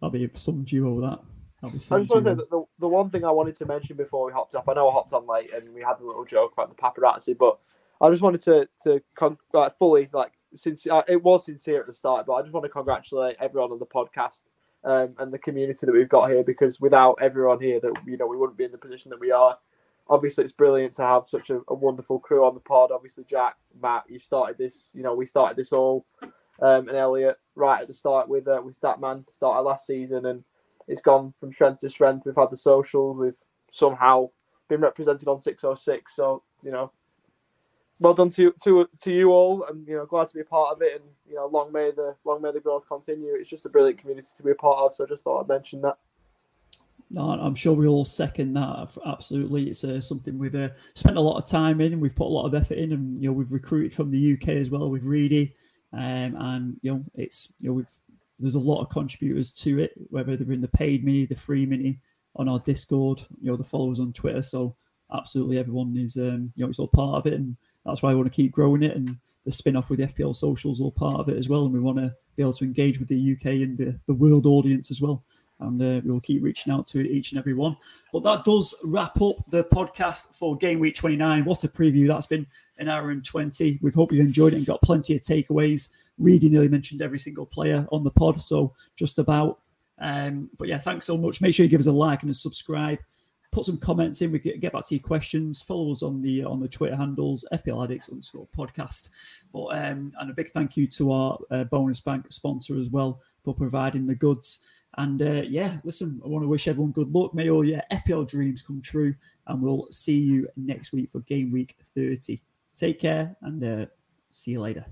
That'd be some duo that. I just want to say the, the one thing I wanted to mention before we hopped off, I know I hopped on late and we had a little joke about the paparazzi, but I just wanted to to con- like fully like since uh, it was sincere at the start, but I just want to congratulate everyone on the podcast um, and the community that we've got here because without everyone here, that you know we wouldn't be in the position that we are. Obviously, it's brilliant to have such a, a wonderful crew on the pod. Obviously, Jack, Matt, you started this. You know, we started this all, um, and Elliot right at the start with uh, with Statman started last season, and it's gone from strength to strength. We've had the socials. We've somehow been represented on 606. So you know, well done to to to you all, and you know, glad to be a part of it. And you know, long may the long may the growth continue. It's just a brilliant community to be a part of. So I just thought I'd mention that. No, I'm sure we all second that. Absolutely, it's uh, something we've uh, spent a lot of time in, and we've put a lot of effort in, and you know, we've recruited from the UK as well with Reedy, um, and you know, it's you know, we've there's a lot of contributors to it, whether they're in the paid mini, the free mini, on our Discord, you know, the followers on Twitter. So absolutely everyone is, um, you know, it's all part of it, and that's why I want to keep growing it. And the spin off with the FPL socials all part of it as well. And we want to be able to engage with the UK and the, the world audience as well. And uh, we will keep reaching out to each and every one. But that does wrap up the podcast for Game Week 29. What a preview that's been an hour and 20. We hope you've enjoyed it and got plenty of takeaways. Reedy nearly mentioned every single player on the pod, so just about. Um, but yeah, thanks so much. Make sure you give us a like and a subscribe. Put some comments in. We get, get back to your questions. Follow us on the on the Twitter handles FPL Addicts underscore podcast. But um, and a big thank you to our uh, bonus bank sponsor as well for providing the goods. And uh, yeah, listen, I want to wish everyone good luck. May all your FPL dreams come true. And we'll see you next week for game week 30. Take care and uh, see you later.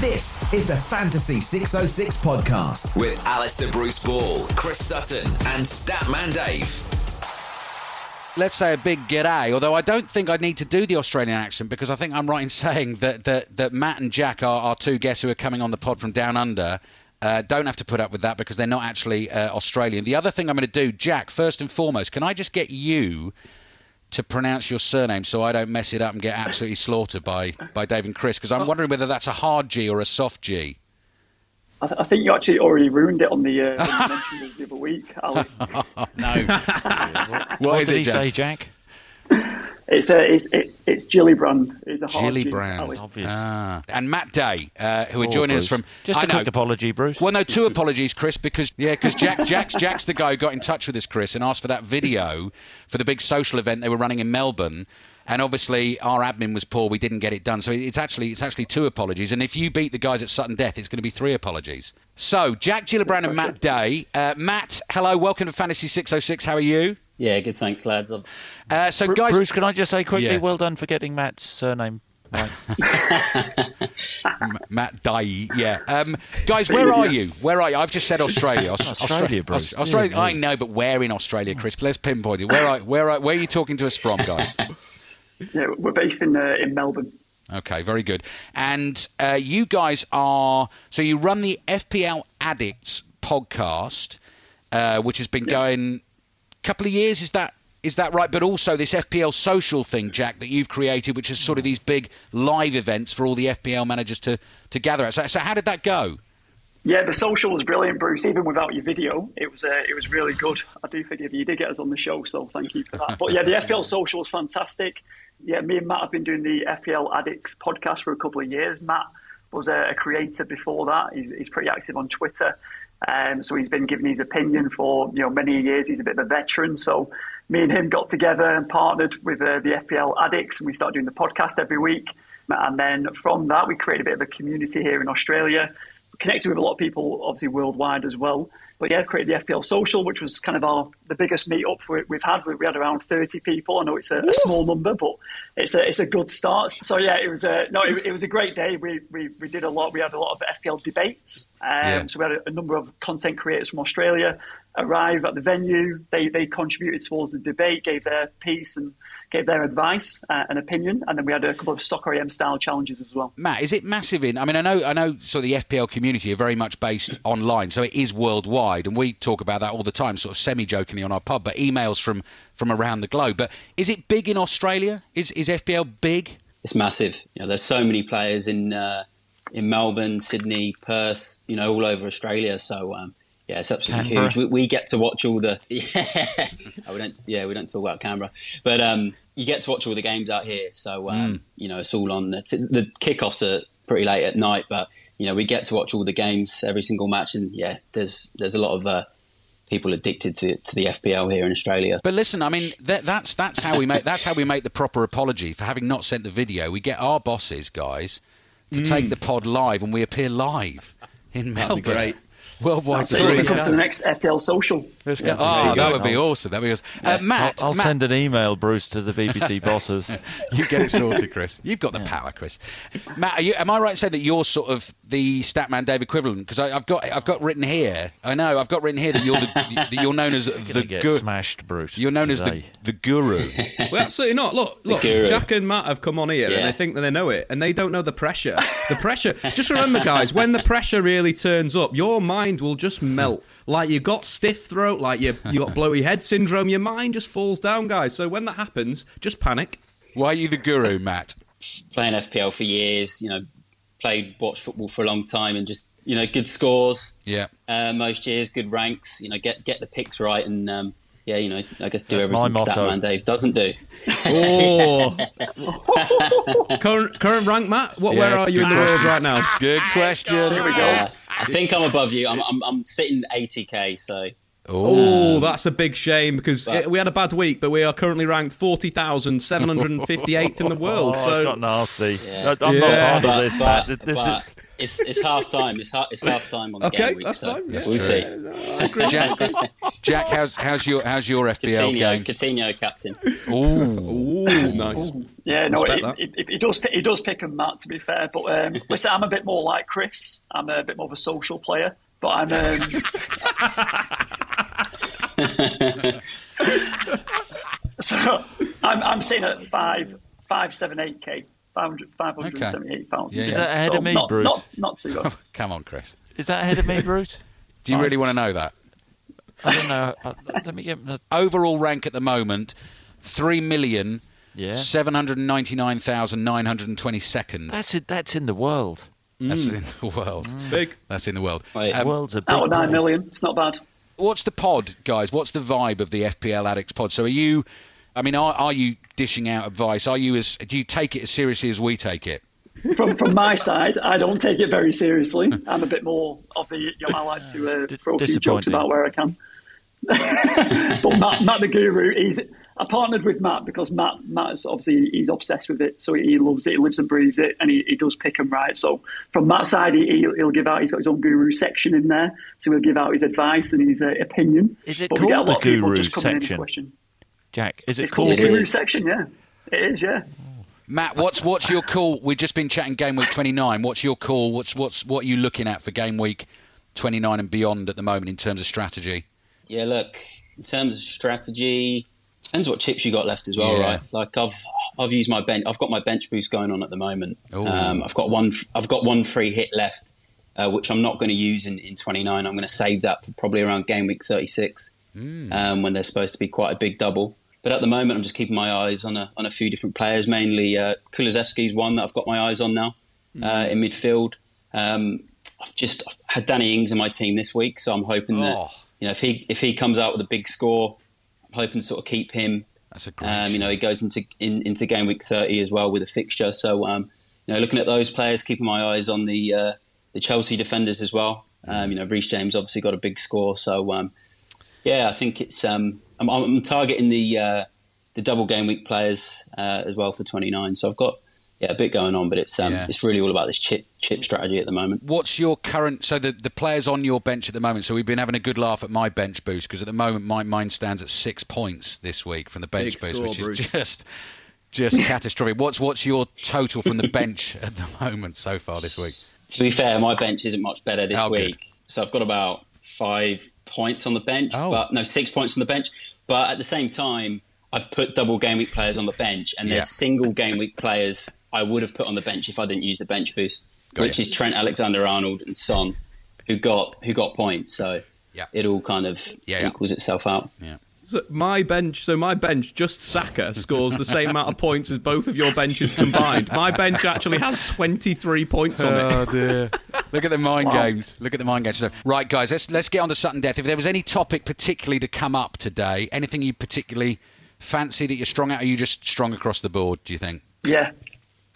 This is the Fantasy 606 podcast with Alistair Bruce Ball, Chris Sutton, and Statman Dave let's say a big g'day. Although I don't think I need to do the Australian accent because I think I'm right in saying that that, that Matt and Jack are, are two guests who are coming on the pod from down under. Uh, don't have to put up with that because they're not actually uh, Australian. The other thing I'm going to do, Jack, first and foremost, can I just get you to pronounce your surname so I don't mess it up and get absolutely slaughtered by, by Dave and Chris because I'm wondering whether that's a hard G or a soft G. I, th- I think you actually already ruined it on the uh, when you mentioned it the other week, Ali. no. what, what did it, he Jack? say, Jack? It's a it's it, it's Gillibrand. It's a hard G, Gillibrand, Ali. Obvious. Ah. And Matt Day, uh, who are Oh, joining us from. Just I a quick apology, Bruce. Well, no, two apologies, Chris, because yeah, because Jack, Jack's, Jack's the guy who got in touch with us, Chris, and asked for that video for the big social event they were running in Melbourne. And obviously, our admin was poor; we didn't get it done. So it's actually it's actually two apologies. And if you beat the guys at Sutton Death, it's going to be three apologies. So Jack Gillibrand and Matt Day. Uh, Matt, hello, welcome to Fantasy 606. How are you? Yeah, good. Thanks, lads. Uh, so Bru- guys, Bruce, can I just say quickly, Yeah. well done for getting Matt's surname right. Matt Day, yeah. Um, guys, where are you? Where are you? I've just said Australia. Aus- Australia, Bruce. Australia. Yeah, I know, but where in Australia, Chris? Let's pinpoint it. Where are where are where are you talking to us from, guys? Yeah, we're based in uh, in Melbourne. Okay, very good. And uh, you guys are so you run the FPL Addicts podcast, uh, which has been going a couple of years. Is that is that right? But also this FPL social thing, Jack, that you've created, which is sort of these big live events for all the FPL managers to to gather at. So, so how did that go? Yeah, the social was brilliant, Bruce. Even without your video, it was uh, it was really good. I do forgive you. You did get us on the show, so thank you for that. But yeah, the FPL social was fantastic. Yeah, me and Matt have been doing the FPL Addicts podcast for a couple of years. Matt was a, a creator before that. He's, he's pretty active on Twitter, um, so he's been giving his opinion for you know many years. He's a bit of a veteran, so me and him got together and partnered with uh, the FPL Addicts, and we started doing the podcast every week. And then from that, we created a bit of a community here in Australia connected with a lot of people, obviously worldwide as well. But yeah, created the FPL Social, which was kind of our the biggest meetup we- we've had. We we had around thirty people. I know it's a, a small number, but it's a it's a good start. So yeah, it was a no, it, it was a great day. We, we we did a lot. We had a lot of FPL debates. Um, Yeah. So we had a, a number of content creators from Australia arrive at the venue. They they contributed towards the debate, gave their piece and gave their advice uh, and opinion. And then we had a couple of soccer AM style challenges as well. Matt, is it massive in? I mean, I know, I know. Sort of the FPL community are very much based online, so it is worldwide, and we talk about that all the time, sort of semi-jokingly on our pub. But emails from from around the globe. But is it big in Australia? Is is FPL big? It's massive. You know, there's so many players in uh, in Melbourne, Sydney, Perth. You know, all over Australia. So um, yeah, it's absolutely Canberra. huge. We, we get to watch all the. Yeah, Oh, we don't. Yeah, we don't talk about Canberra, but um, you get to watch all the games out here. So um, you know, it's all on. It's, the kickoffs are pretty late at night, but you know, we get to watch all the games, every single match, and yeah, there's there's a lot of. Uh, People addicted to, to the FPL here in Australia. But listen, I mean, that, that's that's how we make that's how we make the proper apology for having not sent the video. We get our bosses, guys, to take the pod live, and we appear live in Melbourne. great. Worldwide. So when it Let's comes go. to the next FPL Social. Let's go. Yeah, Oh, that go. would be awesome. That would be awesome. Uh, I'll, Matt, I'll Matt, send an email, Bruce, to the BBC bosses. you get it sorted, Chris. You've got the power, Chris. Matt, are you, am I right in saying that you're sort of the Statman Dave equivalent? Because I've got I've got written here. I know I've got written here that you're the that you're known as the Gonna get gu- smashed, Bruce. You're known as the, the guru. Well, absolutely not. Look, look. Jack and Matt have come on here and they think that they know it, and they don't know the pressure. The pressure. just remember, guys, when the pressure really turns up, your mind will just melt. Like you got stiff throat, like you you got bloaty head syndrome. Your mind just falls down, guys. So when that happens, just panic. Why are you the guru, Matt? playing FPL for years, you know, played watched football for a long time, and just you know, good scores Yeah. uh, most years, good ranks. You know, get get the picks right, and um, yeah, you know, I guess do That's my everything motto. Statman Dave doesn't do. Oh, current current rank, Matt. What? where are you in the good world right now? Good question. Here we Uh, I think I'm above you. I'm I'm, I'm sitting 80k, so Oh, that's a big shame because But- it- we had a bad week, but we are currently ranked 40,758th in the world. Oh, it's so got nasty. Yeah. I'm Yeah. not part of this, but, Matt. This but it's it's half time. It's half it's half time on the Okay, game week, that's so fine, yeah. we'll see. Jack, Jack, how's how's your how's your FPL Coutinho, game? Coutinho captain. Ooh. Ooh, nice. Yeah, no, Respect it, it, it, he does. He does pick him, Matt. To be fair, but um, listen, I'm a bit more like Chris. I'm a bit more of a social player, but I'm. Um, so I'm, I'm sitting at five, five, seven, eight k, 500 578,000. Yeah, Is that ahead So of me, not, Bruce? Not, not too good. Come on, Chris. Is that ahead of me, Bruce? Do you really want to know that? I don't know. Uh, Let me get. the- Overall rank at the moment, three million Yeah, seven hundred ninety nine thousand nine hundred twenty second. that's it. That's in the world. That's in the world. Big. That's in the world. Right. The Um, world's a big Out of nine million. it's not bad. what's the pod, guys? What's the vibe of the FPL Addicts pod? So are you? I mean, are, are you dishing out advice? Are you as do you take it as seriously as we take it? from from my side, I don't take it very seriously. I'm a bit more of the you know, I like to uh, throw a few jokes about where I can. but Matt, Matt the Guru, he's I partnered with Matt because Matt Matt is obviously he's obsessed with it, so he loves it, he lives and breathes it, and he, he does pick and right. So from Matt's side, he, he'll, he'll give out. He's got his own Guru section in there, so he'll give out his advice and his uh, opinion. Is it But we a called lot the of Guru just coming in section? Question. Jack, is it It's called called? the Guru is. section, yeah. It is, yeah. Matt, what's what's your call? We've just been chatting game week 29. What's your call? What's what's what are you looking at for game week 29 and beyond at the moment in terms of strategy? Yeah, look, in terms of strategy, depends what chips you got left as well, Yeah. right? Like I've I've used my bench. I've got my bench boost going on at the moment. Um, I've got one. I've got one free hit left, uh, which I'm not going to use in, in 29. I'm going to save that for probably around game week 36, um, when there's supposed to be quite a big double. But at the moment, I'm just keeping my eyes on a on a few different players. Mainly, uh, Kulusevski's one that I've got my eyes on now uh, in midfield. Um, I've just I've had Danny Ings in my team this week, so I'm hoping that Oh. you know if he if he comes out with a big score, I'm hoping to sort of keep him. That's a great. Um, you know, he goes into in, into game week 30 as well with a fixture. So um, you know, looking at those players, keeping my eyes on the uh, the Chelsea defenders as well. Um, you know, Reece James obviously got a big score, so um, yeah, I think it's um, I'm, I'm targeting the uh, the double game week players uh, as well for 29. So I've got yeah a bit going on, but it's um, Yeah. it's really all about this chip chip strategy at the moment. What's your current? So the the players on your bench at the moment. So we've been having a good laugh at my bench boost because at the moment my mine stands at six points this week from the bench Big boost, score, which Bruce. is just just catastrophic. What's what's your total from the bench at the moment so far this week? To be fair, my bench isn't much better this Oh, good. week. So I've got about five points on the bench, Oh. but no, six points on the bench. But at the same time, I've put double game week players on the bench, and Yeah. there's single game week players I would have put on the bench if I didn't use the bench boost, Got which you. is Trent Alexander-Arnold and Son, who got who got points. So Yeah. it all kind of Yeah, yeah. equals itself out. Yeah. So my bench, so my bench, just Saka scores the same amount of points as both of your benches combined. My bench actually has 23 points on it. Oh, it. dear. Look at the mind games. Look at the mind games. So, right, guys, let's let's get on to sudden death. If there was any topic particularly to come up today, anything you particularly fancy that you're strong at, or are you just strong across the board? Do you think? Yeah.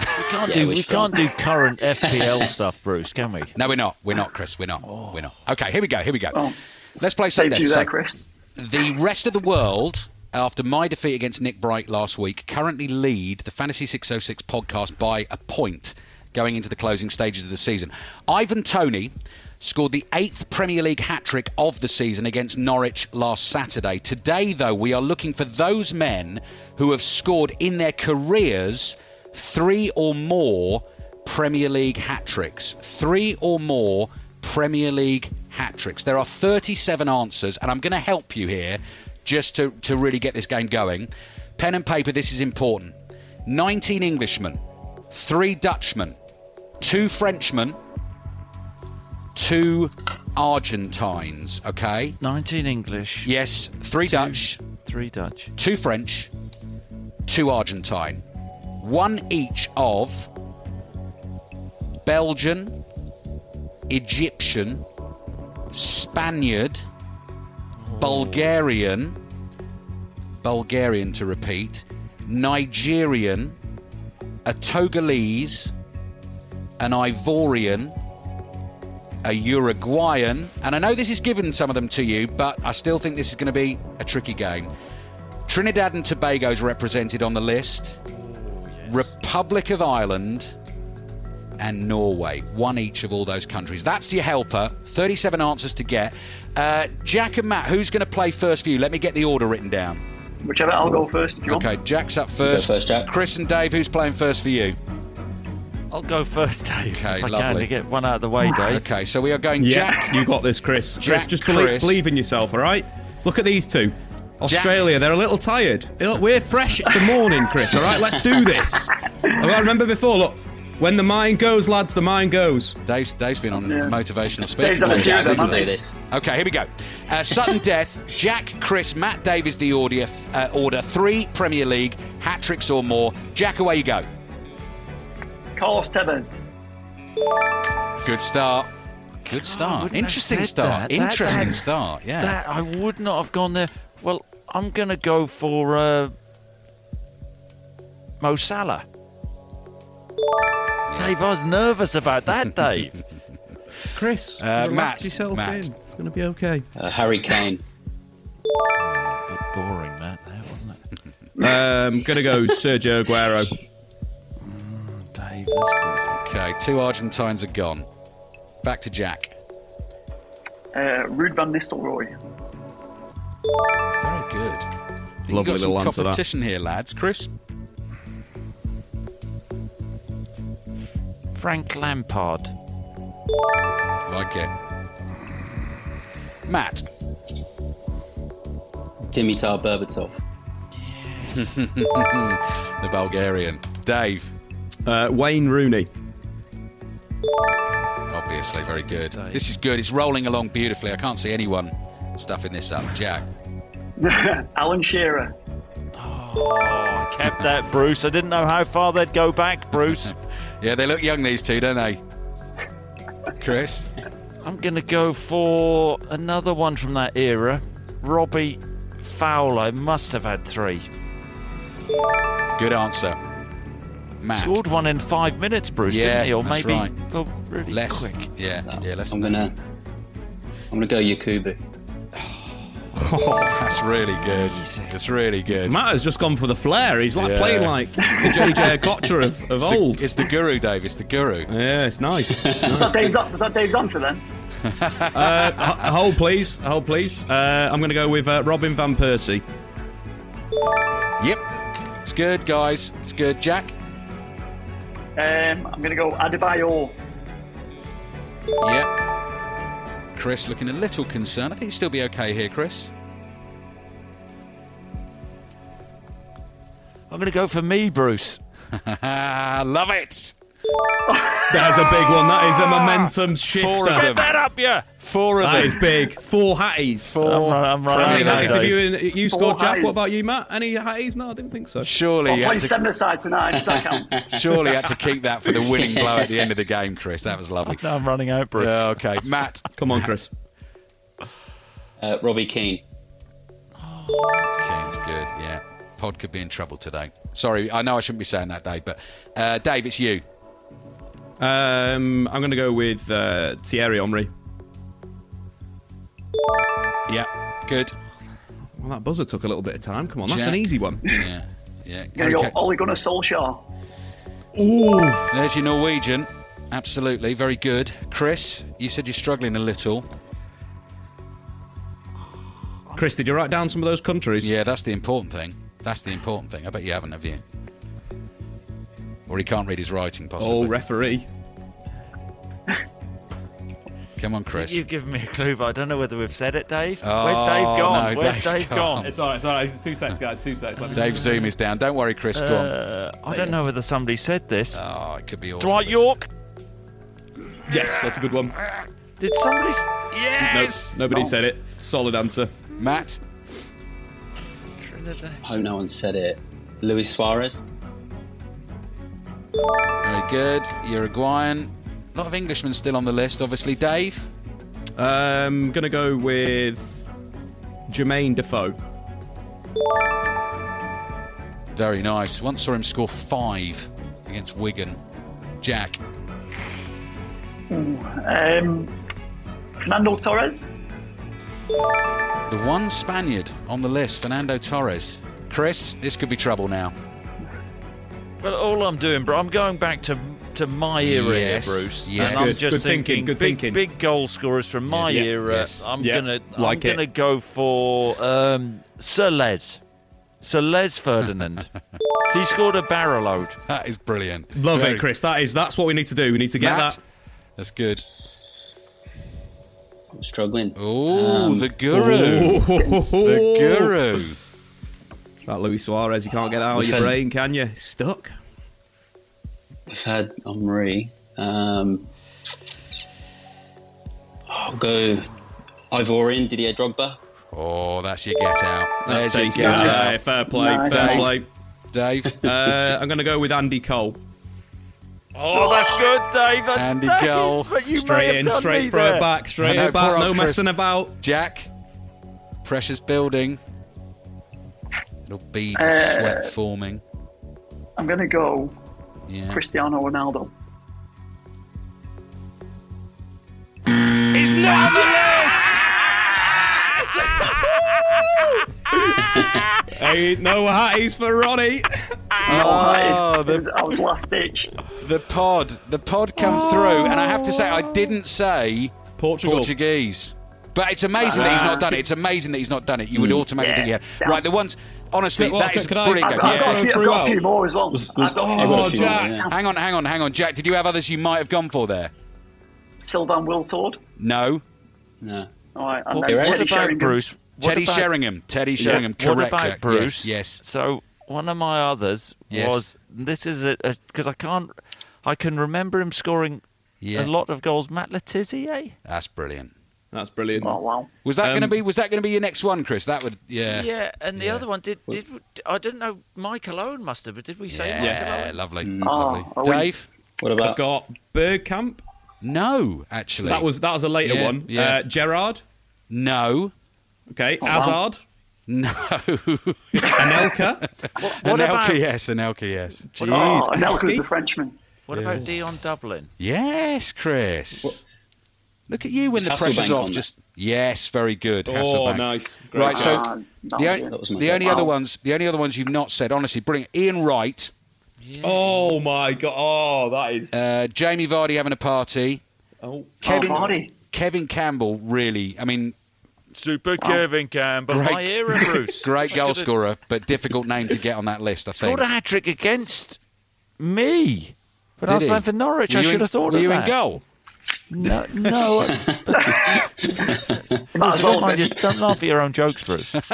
We can't Yeah, do we're strong. can't do current FPL stuff, Bruce, can we? No, we're not. We're not, Chris. We're not. We're not. Oh. Okay, here we go. Here we go. Well, Let's play sudden saved death. you So, there, Chris. The rest of the world, after my defeat against Nick Bright last week, currently lead the Fantasy 606 podcast by a point going into the closing stages of the season. Ivan Toney scored the eighth Premier League hat trick of the season against Norwich last Saturday. Today, though, we are looking for those men who have scored in their careers three or more Premier League hat tricks. Three or more Premier League hat tricks. There are 37 answers, and I'm going to help you here just to, to really get this game going. Pen and paper, this is important. 19 Englishmen, three Dutchmen, two Frenchmen, two Argentines, okay? 19 English, Yes, three Two. Dutch, three Dutch. two French, two Argentine. One each of Belgian, Egyptian, Spaniard, Bulgarian, Bulgarian to repeat, Nigerian, a Togolese, an Ivorian, a Uruguayan, and I know this is given some of them to you, but I still think this is going to be a tricky game. Trinidad and Tobago is represented on the list. Oh, Republic of Ireland and Norway. One each of all those countries. That's your helper. 37 answers to get. Uh, Jack and Matt, who's going to play first for you? Let me get the order written down. Whichever, I'll go first if you want. Okay, Jack's up first. first, Jack. Chris and Dave, who's playing first for you? I'll go first, Dave. Okay, if I can lovely. to get one out of the way, Dave. Okay, so we are going Yeah, Jack. you got this, Chris. Jack, Chris, just believe, Chris. believe in yourself, all right? Look at these two. Australia, they're a little tired. We're fresh. It's the morning, Chris, all right? Let's do this. I remember before, look, when the mind goes, lads, the mind goes. Dave's, Dave's been on Yeah. motivational speech. Dave's on a Yeah, of we them, can hasn't do this. Okay, here we go. Uh, sudden death. Jack, Chris, Matt, Dave is the order. Uh, order three Premier League hat tricks or more. Jack, away you go. Carlos Tevez. Good start. Good start. wouldn't Interesting start. that. That- Interesting that's- start. Yeah. That I would not have gone there. Well, I'm going to go for uh, Mo Salah. Dave, I was nervous about that, Dave. Chris, Uh, relax Matt, yourself Matt. in. It's going to be okay. Uh, Harry Kane. A bit boring, Matt. there, wasn't it? Um, going to go Sergio Aguero. Dave, that's good. Okay, two Argentines are gone. Back to Jack. Uh, Ruud van Nistelrooy. Very good. You Lovely got some little answer, that. competition here, lads. Chris. Frank Lampard. Like it. Matt. Dimitar Berbatov. the Bulgarian. Dave. Uh, Wayne Rooney. Obviously, very good. This is good. It's rolling along beautifully. I can't see anyone stuffing this up. Jack. Alan Shearer. Oh, I kept that, Bruce. I didn't know how far they'd go back, Bruce. Yeah, they look young, these two, don't they? Chris. I'm going to go for another one from that era. Robbie Fowler must have had three. Good answer. Matt. Scored one in five minutes, Bruce, Yeah, didn't he? Or that's maybe right. really Less. quick. Yeah, yeah, less. I'm gonna. I'm gonna go Yakubu. Oh, that's really good. It's really good. Matt has just gone for the flair. He's like Yeah. playing like the JJ Okocha of, of old. It's the guru, Dave. It's the guru. Yeah, it's nice. Was Nice. that Dave's, was that Dave's answer then? Uh, hold, please. Hold, please. Uh, I'm going to go with uh, Robin Van Persie. Yep. It's good, guys. It's good. Jack. Um, I'm going to go Adebayor. Yep. Chris looking a little concerned. I think he'll still be okay here, Chris. I'm going to go for me, Bruce. Love it. There's a big one. That is a momentum shifter. Four of them. Get that up, yeah. Four of That them. is big. Four hatties. Four. I'm, run- I'm How running many out, hatties have you, you scored, Jack? hatties. What about you, Matt? Any hatties? No, I didn't think so. Surely, I'm you playing had seven aside tonight. Does that count? surely you had to keep that for the winning blow at the end of the game, Chris. That was lovely. No, I'm running out, Bruce. Yeah, okay, Matt. Come on, Chris. Uh, Robbie Keane. Keane's good. Yeah, Pod could be in trouble today. Sorry, I know I shouldn't be saying that, Dave, but uh, Dave, it's you. Um, I'm going to go with uh, Thierry Henry. Yeah, good. Well, that buzzer took a little bit of time. Come on, that's Jack. an easy one. Yeah, yeah. I'm going Harry to go Ole Gunnar Solskjaer. Ooh. There's your Norwegian. Absolutely, very good. Chris, you said you're struggling a little. Chris, did you write down some of those countries? Yeah, that's the important thing. That's the important thing. I bet you haven't, have you? Or he can't read his writing, possibly. Oh, referee. Come on, Chris. You've given me a clue, but I don't know whether we've said it, Dave. Oh, Where's Dave gone? no, Where's Dave's Dave gone. gone? It's all right, it's all right. It's two seconds, guys. Two seconds. Let me Dave's Zoom is down. Don't worry, Chris. Go on. Uh, I don't know whether somebody said this. Oh, it could be all. Dwight Yorke. Yes, that's a good one. Did somebody? s- Nope, Yes. nobody said it. Solid answer. Matt. Trinidad. I hope no one said it. Luis Suarez. Very good. Uruguayan. A lot of Englishmen still on the list, obviously. Dave. Um, gonna go with Jermaine Defoe. Very nice. Once saw him score five against Wigan. Jack. Um, Fernando Torres. The one Spaniard on the list, Fernando Torres. Chris, this could be trouble now. Well, all I'm doing, bro, I'm going back to to my era Yes, here, Bruce. yes. and I'm Good, just good thinking, good big, thinking. big goal scorers from my Yes, era. yes. I'm Yeah, gonna, like I'm it. gonna go for um, Sir Les, Sir Les Ferdinand. he scored a barrel load. That is brilliant. Love Very- it, Chris. That is that's what we need to do. We need to get Matt? that. That's good. I'm struggling. Oh, Um, the guru. The The guru. That Luis Suarez, you can't get that out of We've your had- brain, can you? Stuck. We've had Henry. Um, I'll go Ivorian Didier Drogba. Oh, that's your get out. That's There's your tasty. get Yeah, out. fair play. Nice. Fair play. Dave. Uh, I'm going to go with Andy Cole. Oh, that's good, Dave. That's Andy Dave, Cole. But you Straight in, straight me throw it back, I straight know, it back. No Chris. messing about. Jack. Precious building. Little beads of Uh, sweat forming. I'm going to go Yeah. Cristiano Ronaldo. He's not on the list. Hey, no hatties for Ronnie. Oh, It was, I was last ditch. The pod, the pod come through, and I have to say, I didn't say Portugal. Portuguese. But it's amazing that he's not done it. It's amazing that he's not done it. You would mm. automatically Yeah. think, yeah. Right, the ones, honestly, Well, that can- is can brilliant. I've game. got, I've got, Yeah. a, few, I've got a few more as well. Was- was- I've got Oh, a few more, yeah. Hang on, hang on, hang on. Jack, did you have others you might have gone for there? Sylvain Wiltord. No. No. All right, and What, then What what Teddy about Sheringham. Bruce? What Teddy about- Sheringham. Teddy Sheringham. What Correct, about Jack. Bruce? Yes. yes. So one of my others Yes. was this is a because I can't I can remember him scoring Yeah. a lot of goals. Matt Le Tissier. That's brilliant. That's brilliant. Oh wow. Was that Um, going to be? Was that going to be your next one, Chris? That would. Yeah. Yeah, and the Yeah. other one did did I didn't know Michael Owen must have, but did we say Michael Yeah, Owen? lovely, Mm. lovely. Oh, are we- Dave? What I've got Bergkamp. No, actually. So that was that was a later Yeah, one. yeah. Uh, Gerrard. no, Okay. wow. Hazard. no. Anelka. What Anelka, about yes. Anelka, yes. Jeez. Oh, and Elka's Heskey. the Frenchman. what about Dion Dublin? Yes, Chris. Look at you when Is the Hasselbaink pressure's off. Just Great. yes, very good. Oh, Hasselbaink. nice. Great Right, so Ah, the, was only, it. That was my the guess. only other ones, the only other ones you've not said, honestly, brilliant. Ian Wright, Oh my god. Oh, that is. uh, Jamie Vardy having a party, oh. Kevin Oh, Vardy. Kevin Campbell, really. I mean, Super Kevin Campbell, Great- my era, Bruce. great goal scorer, but difficult name to get on that list. I think. Scored a hat trick against me. But I was he? playing for Norwich. Were I should in- have thought were of you that. in goal? No, no. Might as well don't, mind be. your, don't laugh at your own jokes, Bruce.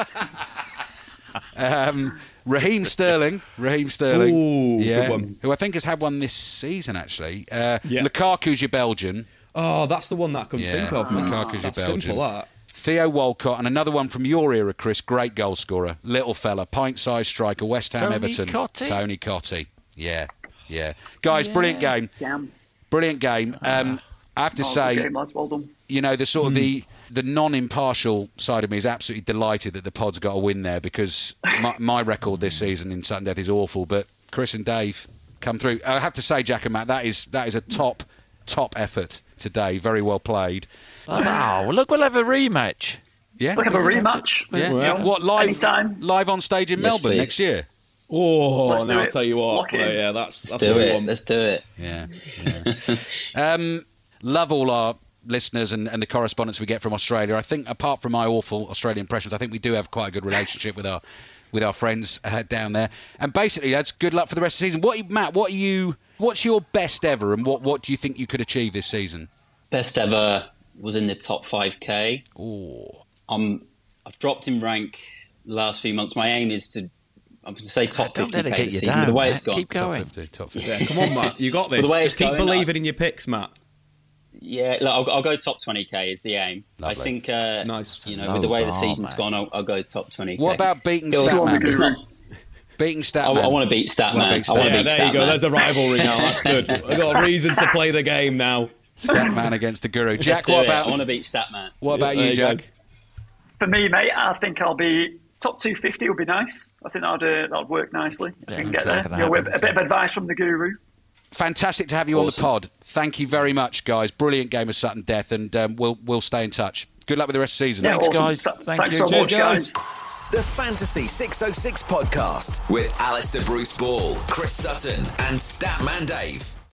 Um, Raheem Sterling, Raheem Sterling, Ooh, yeah, good one. who I think has had one this season actually. Uh, Yeah. Lukaku's your Belgian, Oh, that's the one that I couldn't Yeah, think of. Lukaku's That's, your Belgian. simple, that. Theo Walcott, and another one from your era, Chris. Great goal scorer, little fella, pint-sized striker, West Ham, Tony Everton, Cottee? Tony Cottee. Yeah, yeah, guys, brilliant game, Damn. brilliant game. Um, I have to Oh, say, game, lads. Well done. you know, the sort of hmm. the the non-impartial side of me is absolutely delighted that the pod's got a win there because my, my record this hmm. season in sudden death is awful. But Chris and Dave come through. I have to say, Jack and Matt, that is that is a hmm. top top effort today. Very well played. oh, well, look, we'll have a rematch. Yeah, We'll have a rematch. Yeah. Well, what live anytime. live on stage in Yes, Melbourne please. next year? Oh, Let's now I'll tell you what. Well, yeah, that's, Let's that's do it. want. Let's do it. Yeah. yeah. um, love all our listeners and, and the correspondence we get from Australia. I think, apart from my awful Australian impressions, I think we do have quite a good relationship with our with our friends uh, down there. And basically, that's good luck for the rest of the season. What, Matt? What are you? What's your best ever, and what what do you think you could achieve this season? Best ever was in the top 5k. Oh, I'm I've dropped in rank last few months. My aim is to I'm going to say top Don't let 50k get this you season. down, but the way Matt. it's gone, Keep top going. fifty, top fifty. Yeah, come on, Matt. You got this. The way Just keep going, believing in your picks, Matt. Yeah, look, I'll, I'll go top 20k is the aim. Lovely. I think, uh, Nice. you know, Low with the way the bar, season's mate. gone, I'll, I'll go top 20k. What about beating It Statman? Beating I, Statman. I want to beat Wanna Statman. I want to Statman. Yeah, beat there you go. Statman. There's a rivalry now. That's good. I've got a reason to play the game now. Statman against the Guru. Jack, what it. about I want to beat Statman. what about There you, you go. Jack? For me, mate, I think I'll be top 250 would be nice. I think that'd, uh, that'd work nicely. If Yeah, we can get it's there. not You know, a bit of advice from the guru. Fantastic to have you Awesome. on the pod. Thank you very much, guys. Brilliant game of Sutton Death, and um, we'll we'll stay in touch. Good luck with the rest of the season. Yeah, Thanks, awesome. guys. Th- Thank Thanks you. so Cheers, much, guys. guys. The Fantasy 606 podcast with Alistair Bruce Ball, Chris Sutton, and Statman Dave.